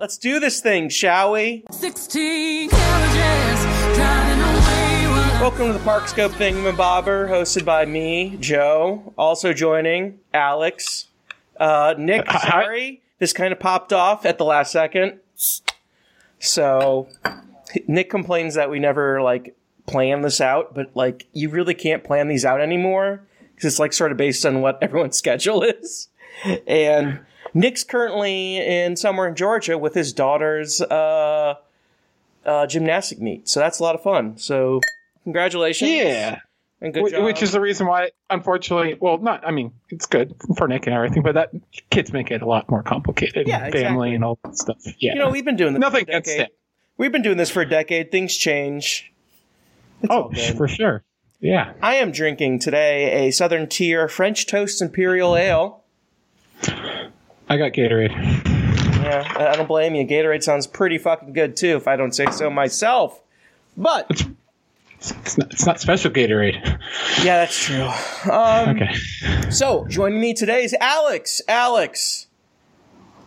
Let's do this thing, shall we? 16 carriages driving away Welcome to the Park Scope Thingamabobber, hosted by me, Joe. Also joining Alex, uh, Nick. Sorry, this kind of popped off at the last second. So Nick complains that we never like plan this out, but like you really can't plan these out anymore because it's like sort of based on what everyone's schedule is. And Nick's currently in somewhere in Georgia with his daughter's uh, uh, gymnastic meet, so that's a lot of fun. So congratulations! Yeah. and good Wh- job. Which is the reason why, unfortunately, well, not. I mean, it's good for Nick and everything, but that kids make it a lot more complicated. Yeah, exactly. family and all that stuff. Yeah, you know we've been doing this nothing for a against decade. it. We've been doing this for a decade. Things change. It's Oh, for sure. Yeah. I am drinking today a Southern Tier French Toast Imperial Ale. I got Gatorade. Yeah, I don't blame you. Gatorade sounds pretty fucking good too, if I don't say so myself. But It's not, it's not special Gatorade. yeah, that's true. Um, Okay. So joining me today is Alex. Alex,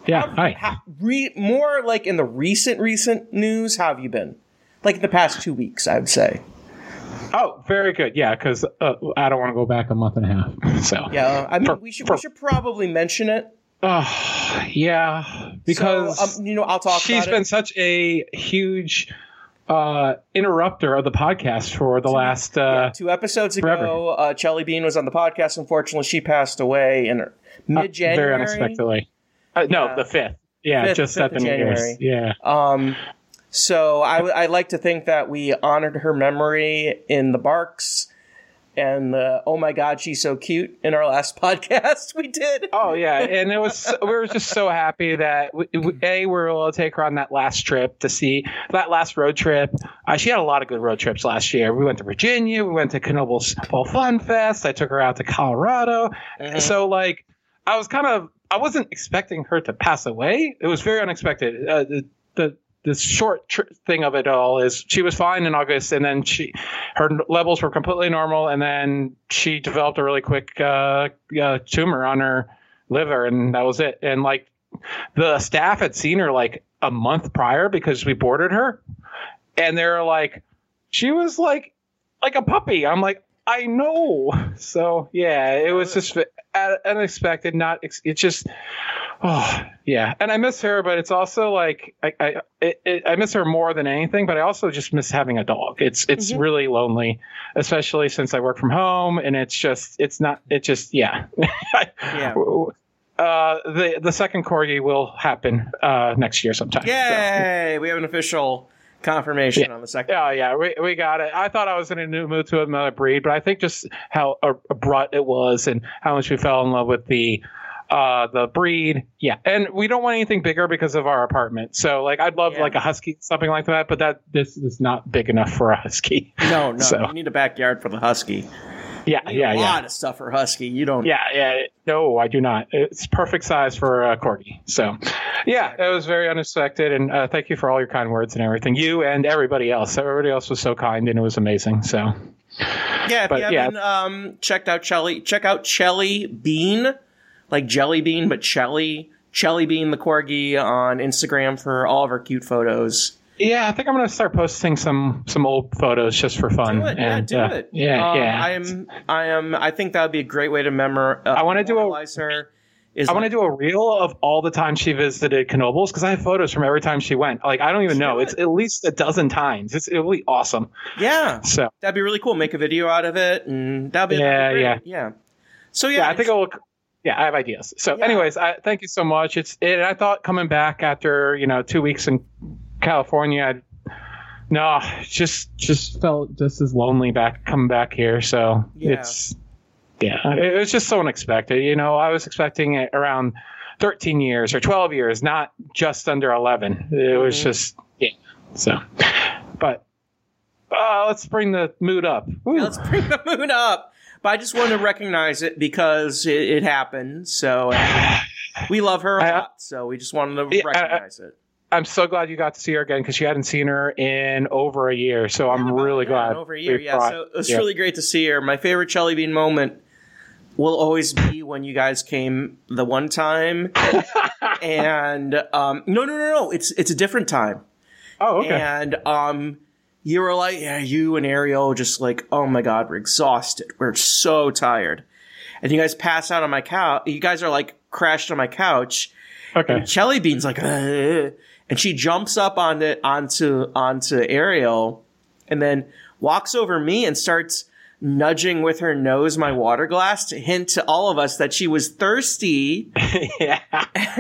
Yeah. Hi. ha- re- more like in the recent recent news. How have you been? Like in the past two weeks, I would say. Oh, very good. Yeah, because uh, I don't want to go back a month and a half. So. Yeah, I mean, For- we should for- we should probably mention it Oh, yeah. Because So, um, you know, I'll talk. she's been it. such a huge uh, interrupter of the podcast for the last. Yeah, Uh, two episodes ago, forever. uh, Chelly Bean was on the podcast. Unfortunately, she passed away in mid January. Very unexpectedly. Uh, no, Yeah. the fifth. Yeah, Fifth- just fifth at the January. Year's. Yeah. Um, so I, I like to think that we honored her memory in the Barks and the oh my god she's so cute in our last podcast we did. Oh yeah, and it was we were just so happy that we, a we were able to take her on that last trip to see that last road trip. Uh, she had a lot of good road trips last year. We went to Virginia, we went to Knoebels Fall Fun Fest. I took her out to Colorado. So like, I was kind of I wasn't expecting her to pass away. It was very unexpected. Uh, the, the the short tr- thing of it all is she was fine in August, and then she her levels were completely normal, and then she developed a really quick uh, uh, tumor on her liver, and that was it. And like the staff had seen her like a month prior because we boarded her, and they're like, she was like like a puppy. I'm like, I know. So yeah, it was just unexpected. Not it's just. Oh yeah, and I miss her, but it's also like I I, it, it, I miss her more than anything. But I also just miss having a dog. It's it's really lonely, especially since I work from home, and it's just it's not it just yeah. Yeah. Uh, the the second corgi will happen uh, next year sometime. so. Yay! We have an official confirmation Yeah. on the second. Yeah, yeah, we, we got it. I thought I was in a new move to another breed, but I think just how abrupt it was and how much we fell in love with the uh the breed. Yeah, and we don't want anything bigger because of our apartment. So like, I'd love Yeah. like a husky, something like that, but that this is not big enough for a husky. No, no, So- you need a backyard for the husky. Yeah, You need yeah, a yeah. lot of stuff for husky. You don't. Yeah, yeah. No, I do not. It's perfect size for a corgi. So, yeah, it was very unexpected, and uh, thank you for all your kind words and everything. You and everybody else. Everybody else was so kind, and it was amazing. So, Yeah, if But, you yeah. haven't um, checked out Chelly, check out Chelly Bean, like Jelly Bean, but Chelly, Chelly Bean the corgi on Instagram for all of her cute photos. yeah, I think I'm gonna start posting some some old photos just for fun. Do it, yeah, and, do uh, it. Yeah, Um, yeah. I am, I am, I think that would be a great way to memor. Uh, I wanna do a- her. Is I want to do a reel of all the times she visited Knoebels because I have photos from every time she went. Like I don't even know. do It's at least a dozen times. It's it'll be awesome. yeah, So that'd be really cool. Make a video out of it, and that'd be Yeah, that'd be yeah. yeah. So yeah, yeah, I think it'll. Yeah, I have ideas. So, Yeah. anyways, I thank you so much. It's and I thought coming back after you know two weeks in California, I'd, no, just just felt just as lonely back coming back here. So Yeah. it's yeah, it was just so unexpected. You know, I was expecting it around 13 years or 12 years, not just under 11. It was Mhm. just yeah. So, but uh, let's bring the mood up. Let's bring the mood up. But I just wanted to recognize it because it, it happened. So we love her a I- lot. So we just wanted to Yeah, I- I- recognize it. I'm so glad you got to see her again because you hadn't seen her in over a year. So I'm Yeah, really glad. Over a year, yeah. brought- So it was yeah. really great to see her. My favorite Chelly Bean moment will always be when you guys came the one time, and um, no, no, no, no, it's it's a different time. Oh, okay. And um, you were like, yeah, you and Ariel just like, oh my god, we're exhausted, we're so tired, and you guys pass out on my couch. You guys are like crashed on my couch. okay. And Jelly Bean's like, "Ugh," and she jumps up on it onto onto Ariel, and then walks over me and starts nudging with her nose my water glass to hint to all of us that she was thirsty yeah.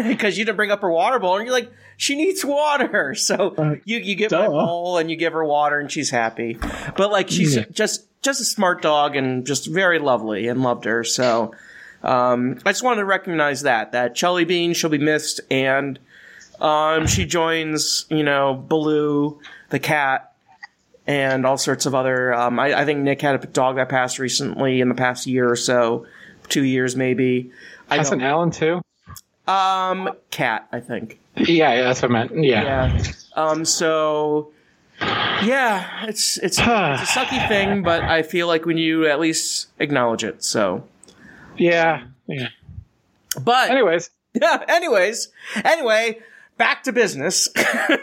because you didn't bring up her water bowl, and you're like, she needs water. So Uh, you you give her a bowl and you give her water, and she's happy. But like she's Yeah. just just a smart dog and just very lovely and loved her. So um, I just wanted to recognize that that Jelly Bean she'll be missed, and um, she joins you know Baloo the cat. And all sorts of other. Um, I, I think Nick had a dog that passed recently in the past year or so, two years maybe. Hasn't Alan too? um, cat, I think. Yeah, yeah, that's what I meant. Yeah. Yeah. Um. So, yeah, it's it's, it's a sucky thing, but I feel like when you at least acknowledge it. So, Yeah. Yeah. but Anyways, yeah. Anyways, anyway, back to business.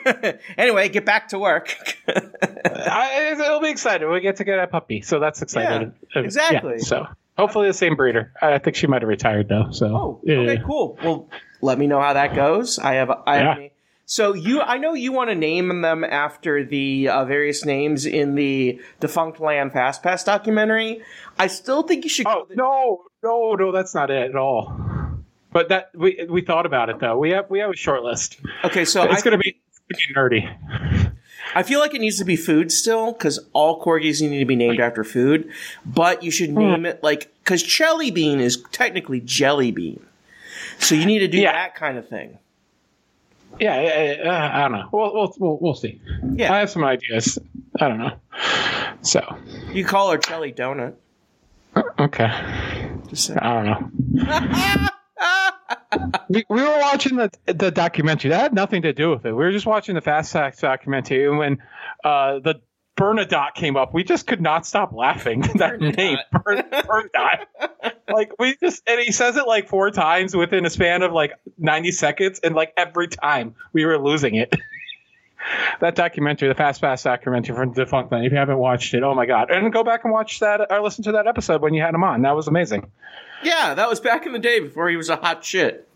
anyway, get back to work. I, it'll be exciting. We get to get a puppy, so that's exciting. Yeah, Uh, exactly. so hopefully the same breeder. I think she might have retired though. So oh, yeah. okay, cool. Well, let me know how that goes. I have. I have. Yeah. So you, I know you want to name them after the uh, various names in the Defunctland Fast Pass documentary. I still think you should. Oh go the- no, no, no, that's not it at all. But that we we thought about it though. We have we have a short list. Okay, so It's I, gonna be, it's gonna be nerdy. I feel like it needs to be food still because all corgis need to be named after food, but you should Hmm. name it like because Jelly Bean is technically Jelly Bean, so you need to do Yeah. that kind of thing. Yeah, yeah, yeah, uh, I don't know. We'll we'll we'll, we'll see. Yeah. I have some ideas. I don't know. So You call her Jelly Donut. okay, Just saying. I don't know. we, we were watching the the documentary. That had nothing to do with it. We were just watching the Fast Pass documentary, and when uh, the Bernadotte came up, we just could not stop laughing. that name, Bern, Bernadotte. like we just, and he says it like four times within a span of like ninety seconds, and like every time we were losing it. that documentary, the Fast Pass documentary from Defunctland. If you haven't watched it, oh my god! And go back and watch that or listen to that episode when you had him on. That was amazing. Yeah, that was back in the day before he was a hot shit.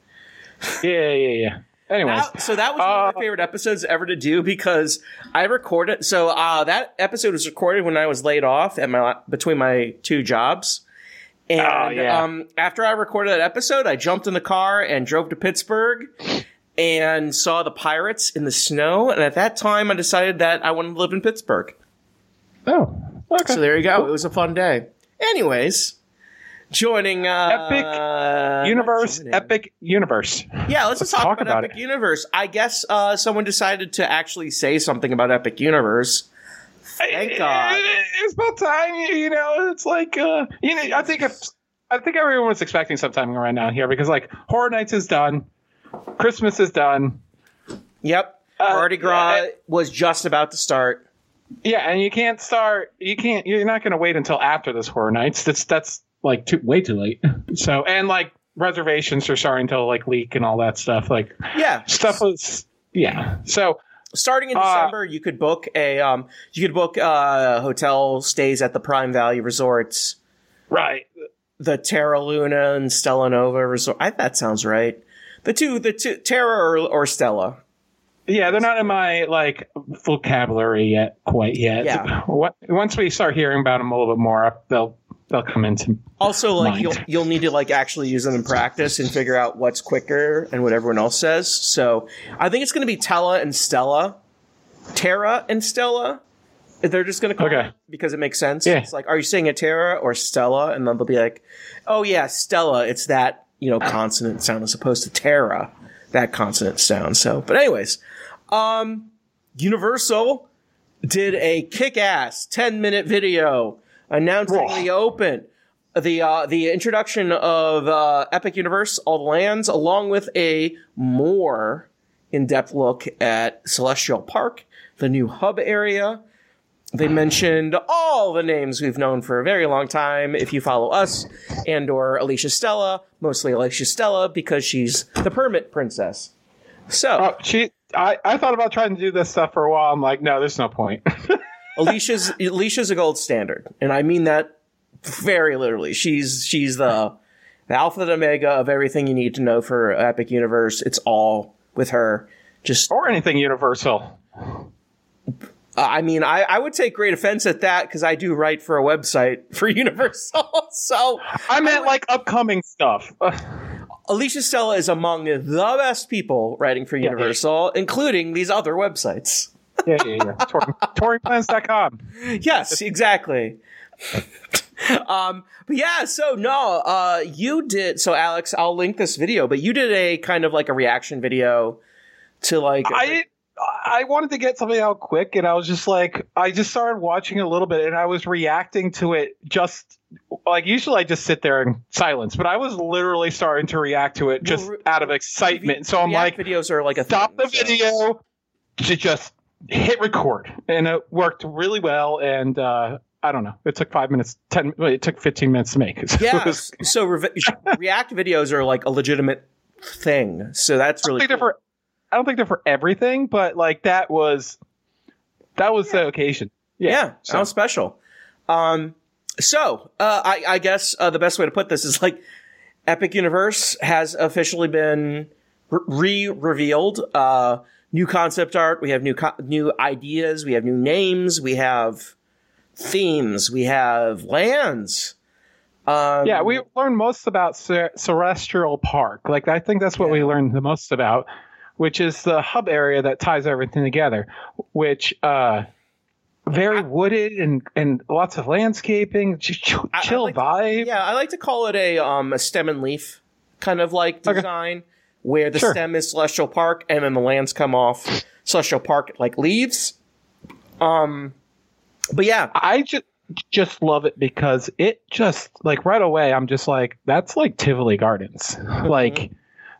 Yeah, yeah, yeah. Anyways, That- so that was one of Uh, my favorite episodes ever to do because I recorded. So uh, that episode was recorded when I was laid off at my between my two jobs. And Oh, yeah. um, after I recorded that episode, I jumped in the car and drove to Pittsburgh and saw the Pirates in the snow. And at that time, I decided that I wanted to live in Pittsburgh. oh, okay. So there you go. It was a fun day. Anyways, joining uh, Epic universe, epic universe. Yeah, let's, just talk, talk about, about Epic it. Universe. I guess uh, someone decided to actually say something about Epic Universe. Thank God. It's about time. You you know, it's like uh, you know. I think if, I think everyone was expecting something right now here because like Horror Nights is done, Christmas is done. Yep. Uh, Mardi Gras yeah, was just about to start. Yeah, and you can't start. You can't. You're not going to wait until after this Horror Nights. That's that's like too way too late. So and like reservations are starting to like leak and all that stuff. Like Yeah. stuff was yeah. So Starting in Uh, December, you could book a um, you could book uh, hotel stays at the Prime Value resorts, right. the Terra Luna and Stella Nova resort. I, that sounds right. The two, the two, Terra or, or Stella. Yeah, they're not in my like vocabulary yet, quite yet. Yeah. What, once we start hearing about them a little bit more, they'll they'll come into. Also, like Mind. you'll you'll need to like actually use them in practice and figure out what's quicker and what everyone else says. So I think it's going to be Tella and Stella, Tara and Stella. They're just going to call Okay. it because it makes sense. Yeah. It's like, are you saying a Terra or Stella? And then they'll be like, oh yeah, Stella. It's that you know consonant sound as opposed to Terra, that consonant sound. So, but anyways, um, Universal did a kick-ass 10-minute video announcing the open the uh, the introduction of uh, Epic Universe, all the lands, along with a more in-depth look at Celestial Park, the new hub area, they mentioned all the names we've known for a very long time. If you follow us and or Alicia Stella, mostly Alicia Stella because she's the permit princess. So Oh, she. I, I thought about trying to do this stuff for a while. I'm like, no, there's no point. Alicia's Alicia's a gold standard, and I mean that very literally. She's she's the, the alpha and omega of everything you need to know for Epic Universe. It's all with her. Just or anything universal. Uh, I mean, I, I would take great offense at that because I do write for a website for Universal. so I meant like upcoming stuff. Alicia Stella is among the best people writing for Universal, including these other websites. yeah, yeah, yeah. Touringplans.com. Yes, exactly. um, but yeah, so no, uh, you did. So Alex, I'll link this video, but you did a kind of like a reaction video to like. I I wanted to get something out quick, and I was just like, I just started watching a little bit, and I was reacting to it just like usually I just sit there in silence, but I was literally starting to react to it just Well, re- out of excitement. So I'm like, videos are like a stop thing, the so- video to just hit record, and it worked really well. And uh, I don't know, it took five minutes, ten, it took fifteen minutes to make. So Yeah. was- so re- React videos are like a legitimate thing. So that's really cool. for I don't think they're for everything, but like that was that was the occasion. yeah, so- sounds special. Um, so uh, I, I guess uh, the best way to put this is like Epic Universe has officially been re revealed. Uh, new concept art. We have new co- new ideas. We have new names. We have themes. We have lands. Um, Yeah, we learned most about Ce- Celestial Park. Like I think that's what we learned the most about, which is the hub area that ties everything together. Which uh, very wooded and and lots of landscaping, just chill, I- I like- vibe. Yeah, I like to call it a um a stem and leaf kind of like Okay. design, where the Sure. stem is Celestial Park and then the lands come off Celestial Park like leaves. Um, but yeah, I just just love it because it just like right away I'm just like that's like Tivoli Gardens. like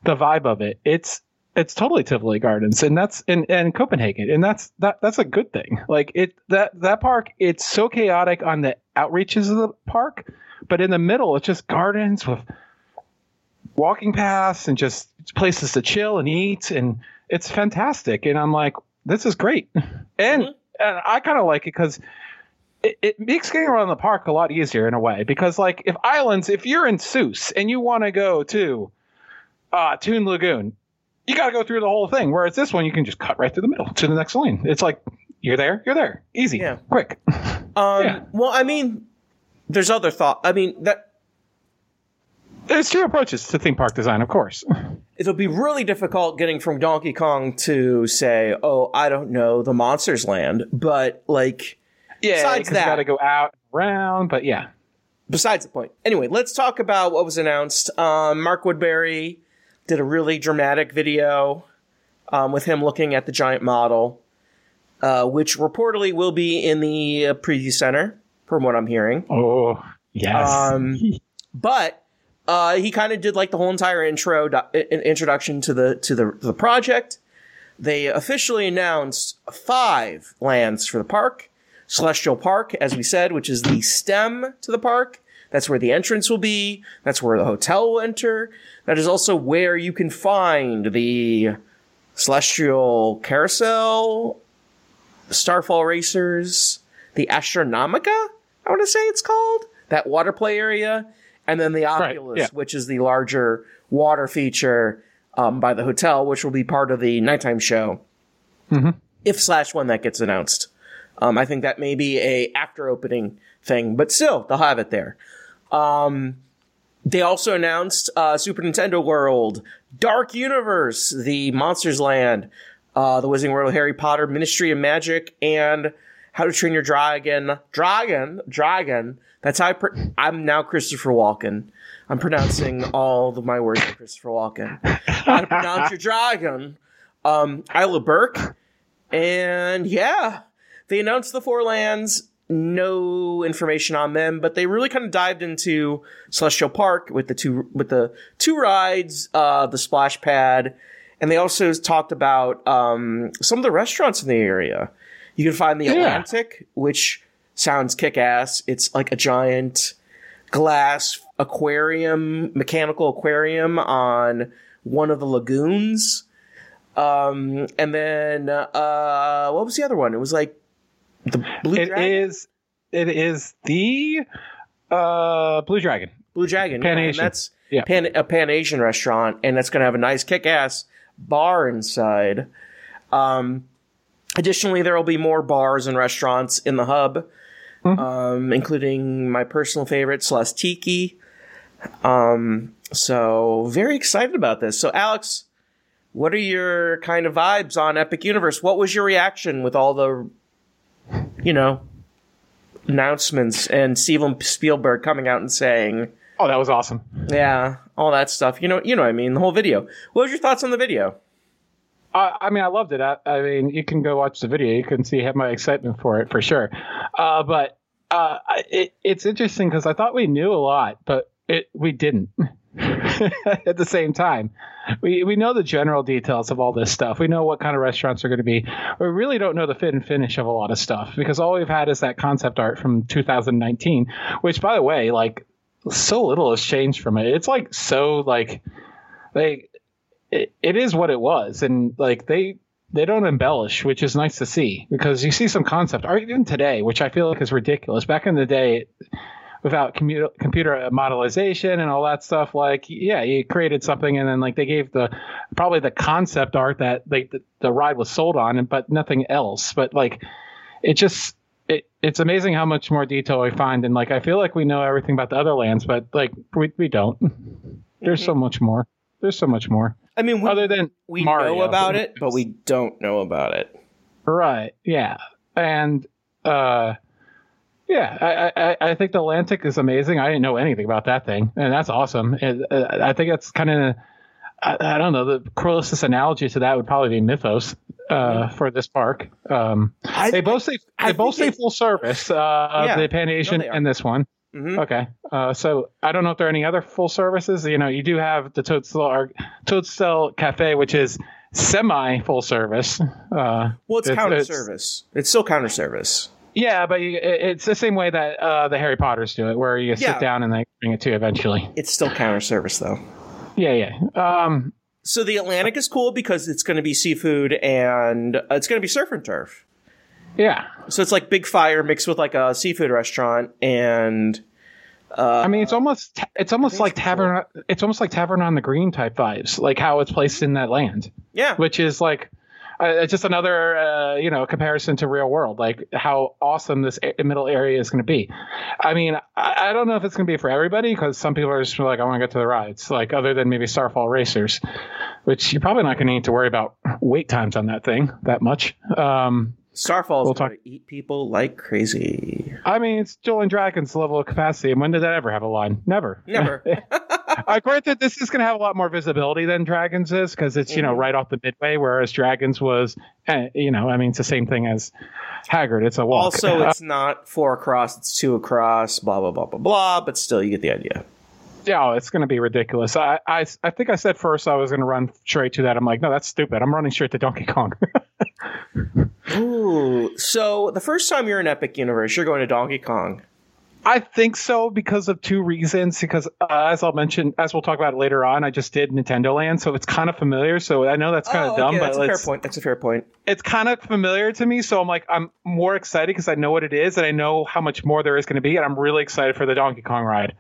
the vibe of it. It's it's totally Tivoli Gardens and that's in and Copenhagen and that's that that's a good thing. Like it that that park it's so chaotic on the outreaches of the park, but in the middle it's just gardens with walking paths and just places to chill and eat and it's fantastic and I'm like this is great. And and I kind of like it cuz it, it makes getting around the park a lot easier in a way because like if islands if you're in Seuss and you want to go to uh Toon Lagoon you got to go through the whole thing whereas this one you can just cut right through the middle to the next lane it's like you're there you're there easy Yeah. quick um, yeah. well, I mean, there's other thought. I mean that there's two approaches to theme park design of course it'll be really difficult getting from Donkey Kong to say, oh, I don't know, the Monsters Land, but like. yeah Besides that- got to go out and around but yeah besides the point. Anyway, let's talk about what was announced. Um, Mark Woodbury did a really dramatic video um, with him looking at the giant model, uh, which reportedly will be in the uh, preview center, from what I'm hearing. oh yes Um, but uh, he kind of did like the whole entire intro introduction to the to the the project. They officially announced five lands for the park. Celestial Park, as we said, which is the stem to the park. That's where the entrance will be. That's where the hotel will enter. That is also where you can find the Celestial Carousel, Starfall Racers, the Astronomica, I want to say it's called, that water play area, and then the Oculus, yeah. which is the larger water feature um, by the hotel, which will be part of the nighttime show. If slash when that gets announced. Um, I think that may be a after opening thing, but still, they'll have it there. Um, they also announced uh, Super Nintendo World, Dark Universe, the Monsters Land, uh, the Wizarding World of Harry Potter, Ministry of Magic, and How to Train Your Dragon. Dragon, Dragon. That's how I. Pr- I'm now Christopher Walken. I'm pronouncing all of my words Christopher Walken. How to pronounce your dragon? Um, Isle of Berk, and yeah, they announced the four lands. No information on them, but they really kind of dived into Celestial Park with the two with the two rides, uh, the splash pad, and they also talked about um, some of the restaurants in the area. You can find the Yeah. Atlantic, which sounds kick ass. It's like a giant glass aquarium, mechanical aquarium on one of the lagoons. Um, and then uh, what was the other one? It was like the Blue It Dragon. is. It is the uh, Blue Dragon. Blue Dragon. Pan yeah, and Asian. that's Yeah. Pan, a Pan Asian restaurant, and that's going to have a nice kick ass bar inside. Um, additionally, there will be more bars and restaurants in the hub, Mm-hmm. um, including my personal favorite, Celeste Tiki. Um, so, very excited about this. So, Alex, what are your kind of vibes on Epic Universe? What was your reaction with all the, you know, announcements and Steven Spielberg coming out and saying, Oh, that was awesome. yeah, all that stuff. You know, you know what I mean. The whole video. What was your thoughts on the video? I, I mean, I loved it. I, I mean, you can go watch the video. You can see have my excitement for it for sure. Uh, but uh, it, it's interesting because I thought we knew a lot, but it we didn't. At the same time, we we know the general details of all this stuff. We know what kind of restaurants are going to be. We really don't know the fit and finish of a lot of stuff because all we've had is that concept art from 2019, which, by the way, like so little has changed from it. It's like so like they it, it is what it was and like they they don't embellish which is nice to see because you see some concept art even today which i feel like is ridiculous back in the day without commu- computer modelization and all that stuff like yeah you created something and then like they gave the probably the concept art that they, the, the ride was sold on and but nothing else. But like it just it, it's amazing how much more detail we find and like i feel like we know everything about the other lands but like we, we don't. There's so much more. There's so much more. I mean, we, other than we Mario. know about it, but we don't know about it. right yeah. And uh yeah I, I i think the atlantic is amazing i didn't know anything about that thing and that's awesome and, uh, i think that's kind of I, I don't know the closest analogy to that would probably be mythos uh for this park um I, they both say they both say full service uh Yeah. the pan asian are. and this one Mhm. Okay. Uh, so I don't know if there are any other full services. You know, you do have the Toadstool, or Toadstool Cafe, which is semi full service. Uh, well, it's, it's- counter it's- service. It's still counter service. Yeah, but you, it's the same way that uh, the Harry Potters do it, where you sit Yeah. down and they bring it to you eventually. It's still counter service though. Yeah, yeah. Um, So the Atlantic is cool because it's going to be seafood and uh, it's going to be surf and turf. yeah. So it's like Big Fire mixed with like a seafood restaurant and I mean, it's almost ta- it's almost like tavern. It's almost like Tavern on the Green type vibes, like how it's placed in that land. yeah, which is like uh, just another uh, you know comparison to real world like how awesome this a- middle area is going to be. I mean I, I don't know if it's going to be for everybody because some people are just like i want to get to the rides like other than maybe starfall racers which you're probably not going to need to worry about wait times on that thing that much. Um, Starfall's We'll going to eat people like crazy. i mean it's Dueling Dragons level of capacity and when did that ever have a line never Never. I granted this is going to have a lot more visibility than Dragons is because it's you know Mhm. right off the midway, whereas Dragons was, eh, you know, I mean it's the same thing as Hagrid. It's a walk. also, it's not four across; it's two across. Blah blah blah blah blah. But still, you get the idea. yeah, it's going to be ridiculous. I, I I think I said first I was going to run straight to that. I'm like, no, that's stupid. I'm running straight to Donkey Kong. Ooh. So the first time you're in Epic Universe, you're going to Donkey Kong. I think so because of two reasons. Because uh, as I'll mention, as we'll talk about later on, I just did Nintendo Land, so it's kind of familiar. So I know that's kind of Oh, dumb, okay, but that's a fair point. That's a fair point. it's kind of familiar to me. So I'm like, I'm more excited because I know what it is and I know how much more there is going to be. And I'm really excited for the Donkey Kong ride.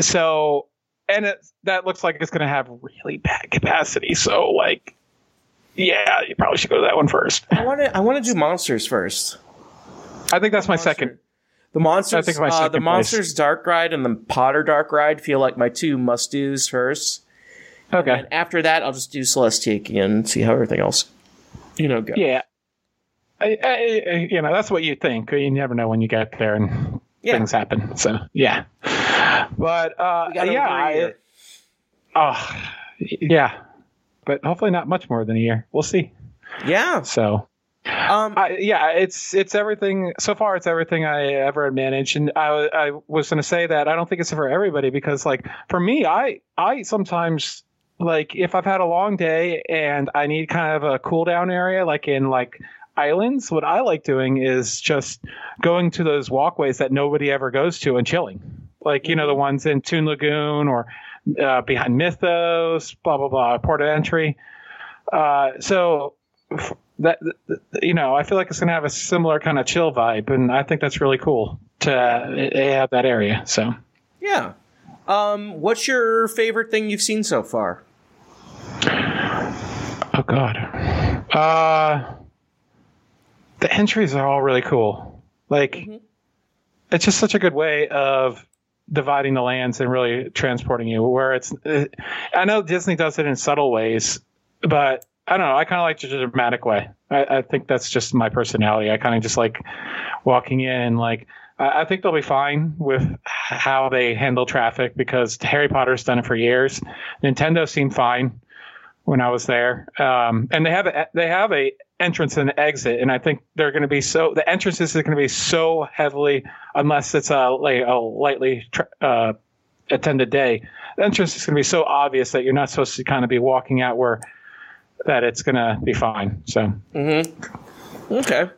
So, and it, that looks like it's going to have really bad capacity. So, like, yeah, you probably should go to that one first. I want to. I want to do monsters first. I think that's my Monster- second. The monsters. I think my uh, second the place. monsters dark ride and the Potter dark ride feel like my two must dos first. Okay. And after that, I'll just do Celestiki and see how everything else, you know, goes. Yeah. I, I, I- you know, that's what you think. You never know when you get there and Yeah. things happen. So, yeah. But, uh, We got over yeah. a I, year. oh, yeah. But hopefully not much more than a year. We'll see. yeah. So, Um, I, yeah, it's it's everything. So far, it's everything I ever managed, and I, I was going to say that I don't think it's for everybody because, like, for me, I I sometimes like if I've had a long day and I need kind of a cool down area, like in like islands, what I like doing is just going to those walkways that nobody ever goes to and chilling. Like, you know, the ones in Toon Lagoon or uh, behind Mythos, blah, blah, blah, Port of Entry. Uh, so that, you know, I feel like it's going to have a similar kind of chill vibe. And I think that's really cool to uh, have that area. So. Yeah. Um, what's your favorite thing you've seen so far? Oh God. Uh the entries are all really cool. Like it's just such a good way of dividing the lands and really transporting you where it's uh, I know Disney does it in subtle ways, but I don't know. I kind of like the dramatic way. I, I think that's just my personality. I kind of just like walking in. Like I, I think they'll be fine with how they handle traffic because Harry Potter's done it for years. Nintendo seemed fine when I was there. Um, and they have a, they have a entrance and exit, and I think they're going to be so the entrances are going to be so heavily unless it's a like a lightly tra- uh, attended day. The entrance is going to be so obvious that you're not supposed to kind of be walking out where that it's going to be fine. So. Okay.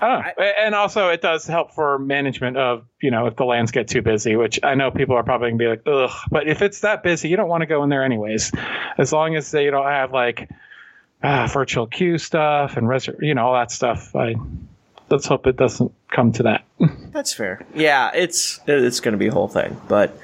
I don't and also, it does help for management of you know if the lands get too busy, which I know people are probably gonna be like, ugh. But if it's that busy, you don't want to go in there anyways. As long as they don't have like ah, virtual queue stuff and res- you know all that stuff. I let's hope it doesn't come to that. That's fair. Yeah, it's it's going to be a whole thing, but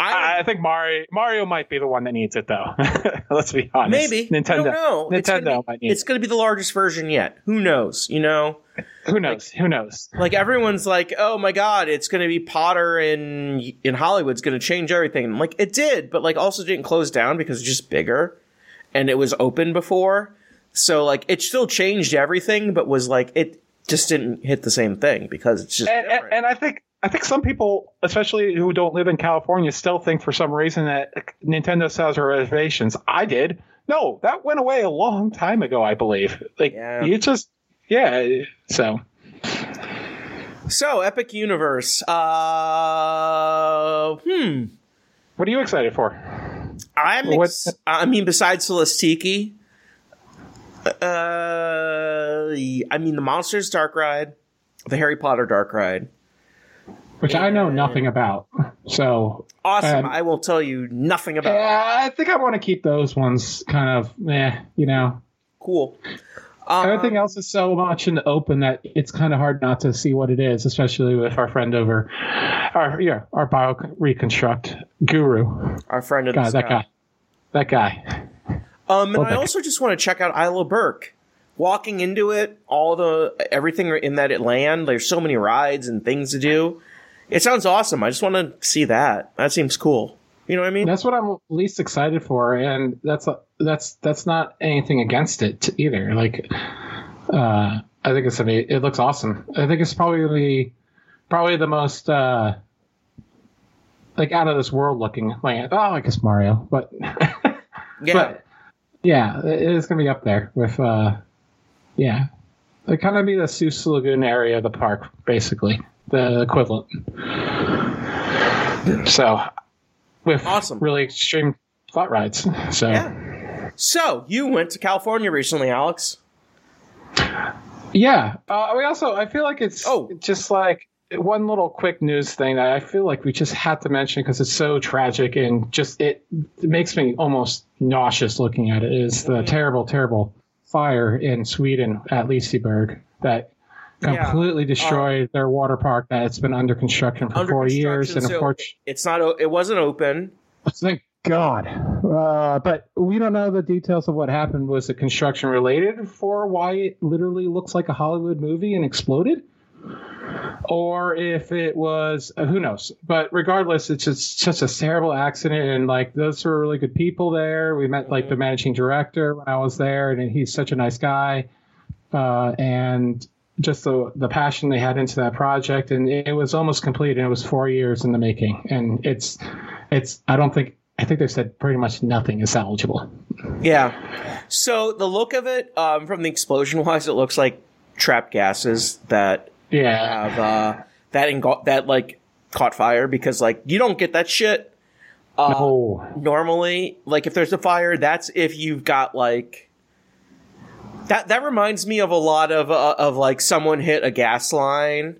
I, I think Mario Mario might be the one that needs it though. let's be honest. maybe Nintendo. I don't know. It's Nintendo gonna be, might need. it's going to be the largest version yet. Who knows? You know. Who knows? Who knows? like everyone's like, "Oh my god, it's going to be Potter in in Hollywood's going to change everything." Like it did, but like also didn't close down because it's just bigger, and it was open before. So like it still changed everything, but was like it just didn't hit the same thing because it's just and, and, and I think I think some people, especially who don't live in California, still think for some reason that Nintendo sells reservations. I did. No, that went away a long time ago, I believe. Like Yeah. you just, yeah. So so Epic Universe. Uh, hmm. what are you excited for? I'm. Ex- I mean, besides Celestique, uh, I mean the Monsters Dark Ride, the Harry Potter Dark Ride. which I know nothing about. So Awesome. Um, I will tell you nothing about. yeah, I think I want to keep those ones kind of, eh, you know. Cool. Um, Everything else is so much in the open that it's kind of hard not to see what it is, especially with our friend over, our yeah, our bio reconstruct guru. our friend the God, that guy, that guy. Um, and Oh, I also just want to check out Isle of Berk. Walking into it, all the everything in that land. There's so many rides and things to do. It sounds awesome. I just want to see that. That seems cool. You know what I mean? That's what I'm least excited for, and that's that's that's not anything against it either. Like, uh, I think it's gonna be, it looks awesome. I think it's probably probably the most uh, like out of this world looking land. Oh, I guess Mario, but yeah. but yeah, it is gonna be up there with uh, yeah, it kind of be the Seuss Lagoon area of the park, basically the equivalent. So, with Awesome. really extreme flat rides. So Yeah. So you went to California recently, Alex. Yeah. Uh, we also, I feel like it's Oh. just like one little quick news thing that I feel like we just had to mention because it's so tragic and just it, it makes me almost nauseous looking at it. Is the terrible, terrible fire in Sweden at Liseberg that Yeah. completely destroyed their water park that's been under construction for Under four years. And so unfortunately, it's not. It wasn't open. Thank God. Uh, but we don't know the details of what happened. Was it construction related for why it literally looks like a Hollywood movie and exploded? Or if it was, uh, who knows? But regardless, it's just such a terrible accident. And like, those were really good people there. We met like the managing director when I was there, and he's such a nice guy. Uh, and just the the passion they had into that project, and it was almost complete, and it was four years in the making. And it's it's I don't think I think they said pretty much nothing is salvageable. Yeah. So the look of it, um, from the explosion wise, it looks like trapped gases that Yeah, have uh, that engul- that like caught fire because like you don't get that shit uh, no, normally. Like if there's a fire, that's if you've got like That that reminds me of a lot of uh, of like someone hit a gas line,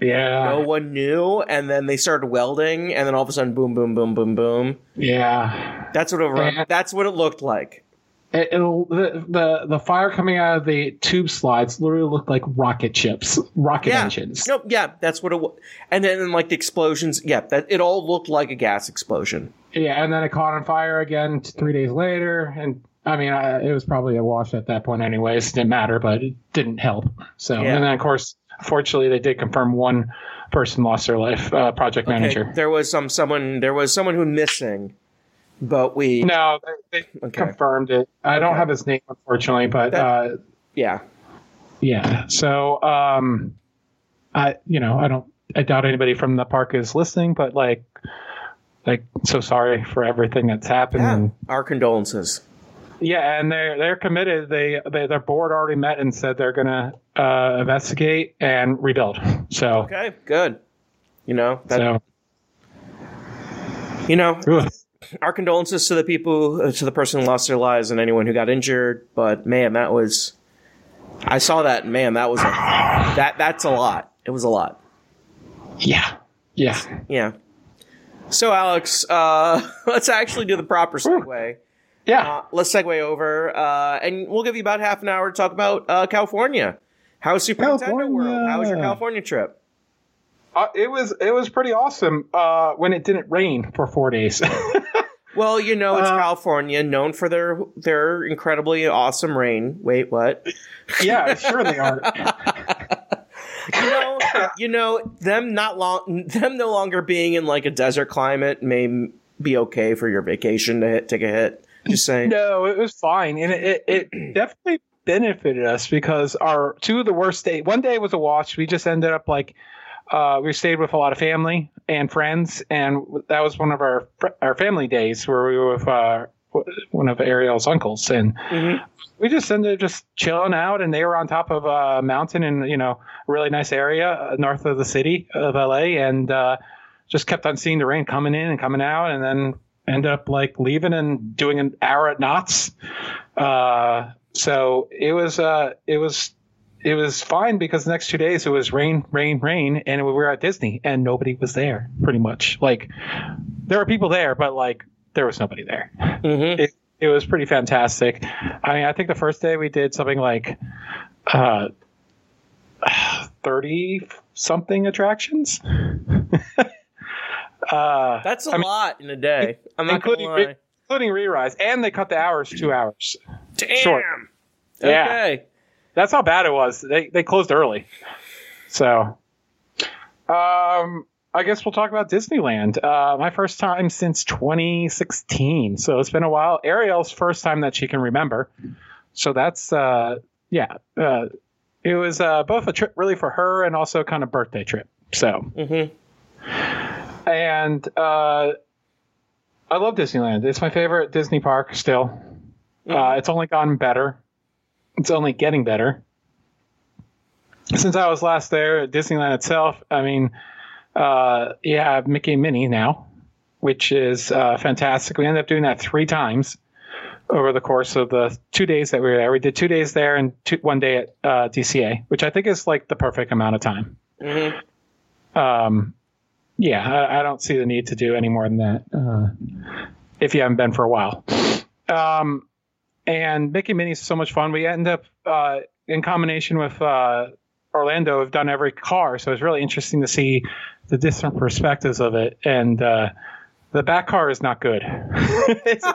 Yeah. no one knew, and then they started welding, and then all of a sudden, boom, boom, boom, boom, boom. Yeah. That's what it. Yeah. That's what it looked like. It, the, the the fire coming out of the tube slides literally looked like rocket ships, rocket Yeah. engines. Nope. Yeah, that's what it was. And then like the explosions. Yeah, that it all looked like a gas explosion. Yeah, and then it caught on fire again three days later, and I mean, I, it was probably a wash at that point, anyways. It didn't matter, but it didn't help. So, Yeah. and then of course, fortunately, they did confirm one person lost their life, uh, project Okay, manager. There was some someone. There was someone who missing, but we. No, they, they Okay. confirmed it. I don't have his name, unfortunately, but That- uh, Yeah. yeah. So, um, I you know I don't I doubt anybody from the park is listening, but like, like so sorry for everything that's happened. Yeah. And, Our condolences. Yeah, and they're they're committed. They, they their board already met and said they're gonna uh, investigate and rebuild. So, Okay. Good. You know. That, so You know. Our condolences to the people, uh, to the person who lost their lives, and anyone who got injured. But man, that was. I saw that. Man, that was a. That that's a lot. It was a lot. yeah, yeah. Yeah. So, Alex, uh, let's actually do the proper segue. Yeah. Uh, let's segue over, uh, and we'll give you about half an hour to talk about uh, California. How's Super Nintendo World? How was your California trip? Uh, it was it was pretty awesome uh, when it didn't rain for four days. Well, you know, it's Uh, California, known for their their incredibly awesome rain. Wait, what? yeah, sure they are. You know, you know, them not long, them no longer being in like a desert climate may be okay for your vacation to hit, take a hit. Just saying. No, it was fine, and it, it, it definitely benefited us because our two of the worst day. One day was a wash. We just ended up like uh, we stayed with a lot of family and friends, and that was one of our our family days where we were with uh, one of Ariel's uncles, and Mhm. we just ended up just chilling out. And they were on top of a mountain in you know a really nice area uh, north of the city of LA, and uh, just kept on seeing the rain coming in and coming out, and then end up like leaving and doing an hour at Knott's. Uh, so it was uh, it was it was fine because the next two days it was rain, rain, rain, and we were at Disney and nobody was there. Pretty much, like there were people there, but like there was nobody there. Mhm. It, it was pretty fantastic. I mean, I think the first day we did something like uh, thirty something attractions. uh, That's a I mean, lot in a day. I'm not gonna including lie. re- including re-rise, and they cut the hours two hours. Damn. short. Yeah. Okay. That's how bad it was. They they closed early. So, um, I guess we'll talk about Disneyland. Uh, my first time since 2016, so it's been a while. Ariel's first time that she can remember. So that's uh, yeah. Uh, it was uh, both a trip really for her and also kind of birthday trip. So Mhm. And uh, I love Disneyland. It's my favorite Disney park still. Uh, it's only gotten better. It's only getting better. Since I was last there at Disneyland itself, I mean, uh, yeah, have Mickey and Minnie now, which is uh, fantastic. We ended up doing that three times over the course of the two days that we were there. We did two days there and two, one day at uh, DCA, which I think is like the perfect amount of time Mhm. um, yeah, I, I don't see the need to do any more than that uh, if you haven't been for a while. Um, and Mickey and Minnie is so much fun. We end up uh, in combination with uh, Orlando have done every car, so it's really interesting to see the different perspectives of it. And uh, the back car is not good. it's,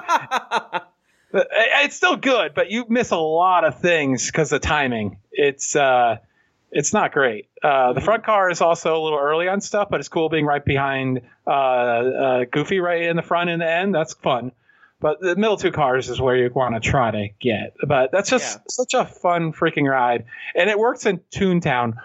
it's still good, but you miss a lot of things because of timing. It's uh, it's not great. Uh, the front car is also a little early on stuff, but it's cool being right behind uh, uh, Goofy right in the front and the end. That's fun. But the middle two cars is where you want to try to get. But that's just Yeah. such a fun freaking ride, and it works in Toontown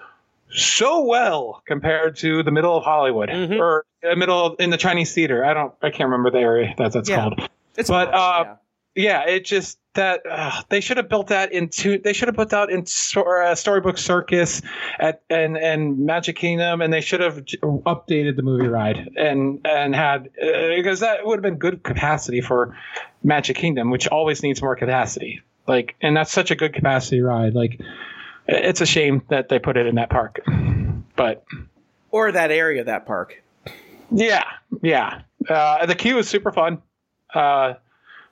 so well compared to the middle of Hollywood Mhm. or the middle of, in the Chinese theater. I don't, I can't remember the area that that's Yeah. called It's But, uh, yeah. Yeah, it just that uh, they should have built that into. They should have put that in Stor- uh, Storybook Circus at and and Magic Kingdom, and they should have j- updated the movie ride and and had uh, because that would have been good capacity for Magic Kingdom, which always needs more capacity. Like, and that's such a good capacity ride. Like, it's a shame that they put it in that park. But Or that area that park. yeah, yeah. Uh, the queue is super fun.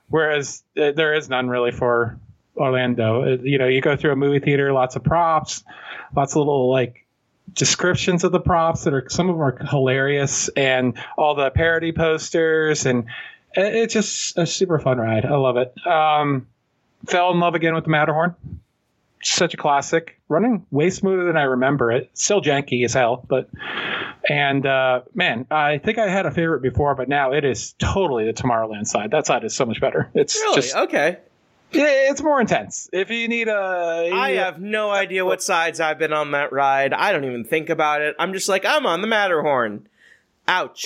Whereas uh, there is none really for Orlando. Uh, you know, you go through a movie theater, lots of props, lots of little like descriptions of the props that are some of them are hilarious, and all the parody posters, and it- it's just a super fun ride. I love it. Um, fell in love again with the Matterhorn. Such a classic, running way smoother than I remember it. Still janky as hell, but and uh, man, I think I had a favorite before, but now it is totally the Tomorrowland side. That side is so much better. It's Really? just okay. yeah, it's more intense. If you need a, I have no idea what sides I've been on that ride. I don't even think about it. I'm just like, I'm on the Matterhorn. Ouch.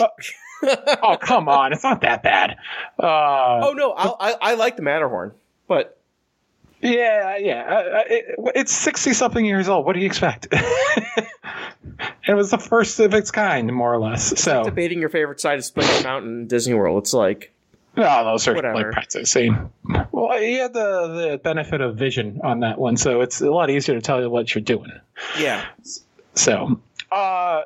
oh come on, it's not that bad. Uh, oh no, I, I I like the Matterhorn, but Yeah, yeah. Uh, uh, it, it's 60 something years old. What do you expect? it was the first of its kind, more or less. So, debating your favorite side of Splash Mountain Disney World, it's like oh, those are Whatever. like practice same. Well, you had the, the benefit of vision on that one, so it's a lot easier to tell you what you're doing. yeah. So, uh,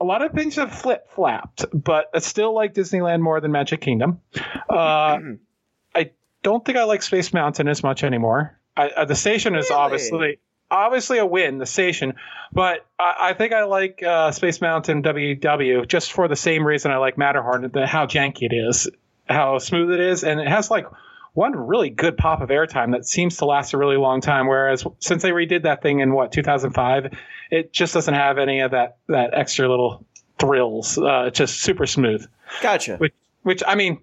a lot of things have flip flapped, but I still like Disneyland more than Magic Kingdom. Uh, I don't think I like Space Mountain as much anymore. I, uh, the station is Really? obviously obviously a win, the station, but I, I think I like uh, Space Mountain WDW just for the same reason I like Matterhorn, the, how janky it is, how smooth it is, and it has like one really good pop of airtime that seems to last a really long time. Whereas since they redid that thing in what 2005, it just doesn't have any of that that extra little thrills. Uh, it's just super smooth. Gotcha. Which, which I mean,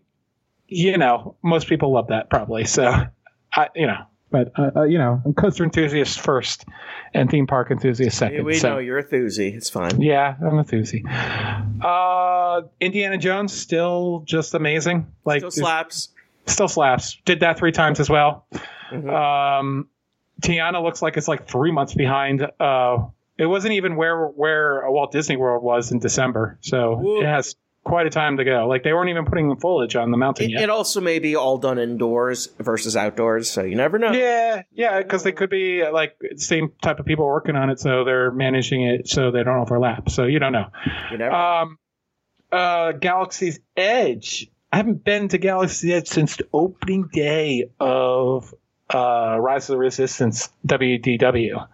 you know, most people love that probably. So, I, you know, but uh, uh, you know, I'm coaster enthusiast first, and theme park enthusiast second. we so. know you're a thuzy. It's fine. Yeah, I'm a thuzy. Uh, Indiana Jones still just amazing. Like Still slaps. still slaps. Did that three times as well. Mhm. Um, Tiana looks like it's like three months behind. Uh, it wasn't even where where Walt Disney World was in December, so Whoop. it has quite a time to go. Like they weren't even putting the foliage on the mountain It, yet. it also may be all done indoors versus outdoors, so you never know. yeah, yeah, because they could be like same type of people working on it, so they're managing it so they don't overlap. So you don't know. You never. Um, uh, Galaxy's Edge. I haven't been to Galaxy's Edge since the opening day of uh, Rise of the Resistance WDW.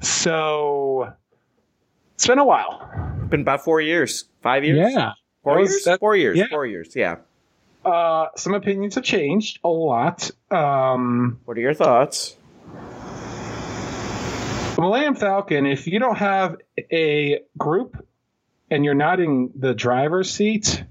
So it's been a while. Been about four years, five years. Yeah. Four years. that- four years. yeah. Four years. Yeah. Uh, some opinions have changed a lot. Um, What are your thoughts? the Millennium Falcon, if you don't have a group and you're not in the driver's seat,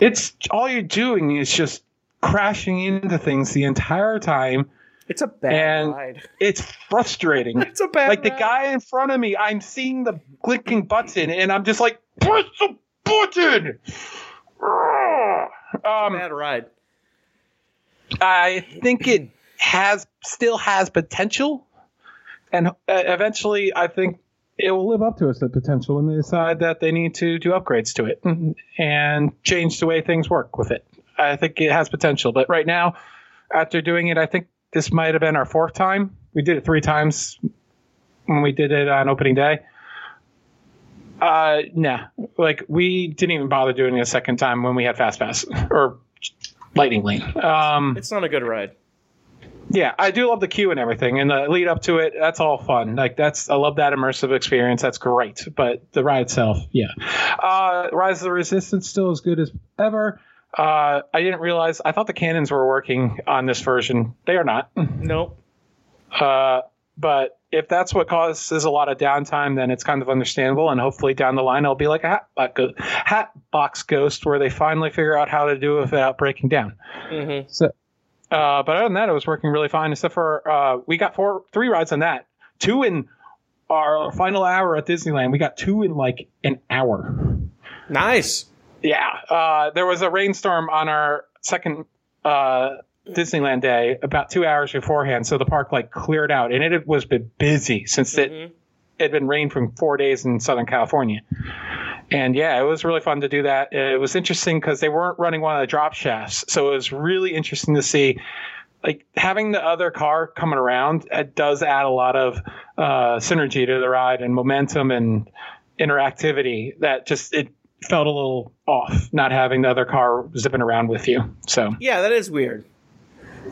it's all you're doing is just crashing into things the entire time. It's a bad And- ride. It's frustrating. It's a bad like the guy in front of me, I'm seeing the clicking button, and I'm just like, push the button. Um, bad ride. I think it has still has potential, and uh, eventually, I think it will live up to its potential when they decide that they need to do upgrades to it and change the way things work with it. I think it has potential, but right now, after doing it, I think this might have been our fourth time. We did it three times when we did it on opening day. Uh, nah, like we didn't even bother doing it a second time when we had Fast Pass or Lightning Lane. Um, It's not a good ride. yeah, I do love the queue and everything, and the lead up to it. That's all fun. Like that's I love that immersive experience. That's great. But the ride itself, yeah. Uh, Rise of the Resistance still as good as ever. Uh, I didn't realize. I thought the cannons were working on this version. They are not. Nope. Uh, but if that's what causes a lot of downtime, then it's kind of understandable. And hopefully down the line, it'll be like a hat, box go- hat box ghost where they finally figure out how to do it without breaking down. hmm So, uh, but other than that, it was working really fine. Except for uh, we got four, three rides on that. Two in our final hour at Disneyland. We got two in like an hour. Nice. Yeah, uh, there was a rainstorm on our second uh, Disneyland day about two hours beforehand, so the park like cleared out, and it was been busy since it Mhm. it had been rain from four days in Southern California. And yeah, it was really fun to do that. It was interesting because they weren't running one of the drop shafts, so it was really interesting to see like having the other car coming around it does add a lot of uh, synergy to the ride and momentum and interactivity that just it felt a little off not having the other car zipping around with you. So Yeah, that is weird.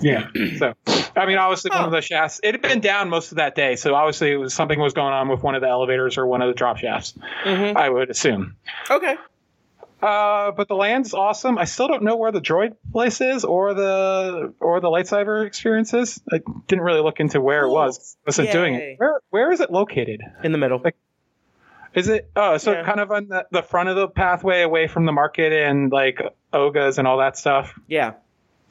Yeah. So, I mean, obviously, one of the shafts, it had been down most of that day. So, obviously, it was something was going on with one of the elevators or one of the drop shafts, Mhm. I would assume. Okay. Uh, but the land's awesome. I still don't know where the droid place is or the or the lightsaber experience is. I didn't really look into where Cool. it was. Wasn't doing it. Where Where is it located? In the middle. Like- Is it? Oh, so Yeah. kind of on the, the front of the pathway away from the market and like Oga's and all that stuff. Yeah.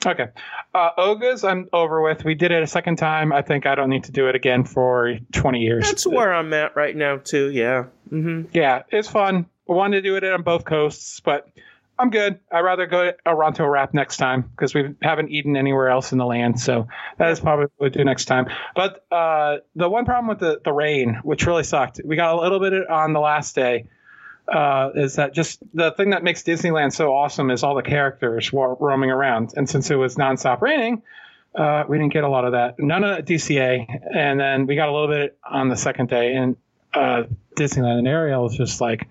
Okay. Uh, Oga's, I'm over with. We did it a second time. I think I don't need to do it again for 20 years. That's where I'm at right now too. Yeah. hmm Yeah, it's fun. I wanted to do it on both coasts, but I'm good. I'd rather go to Aranto Wrap next time because we haven't eaten anywhere else in the land. So that is probably what we'll do next time. But uh, the one problem with the, the rain, which really sucked, we got a little bit on the last day. Uh, is that just the thing that makes Disneyland so awesome is all the characters were roaming around. And since it was nonstop raining, uh, we didn't get a lot of that. None of DCA. And then we got a little bit on the second day. And uh, Disneyland and Ariel was just like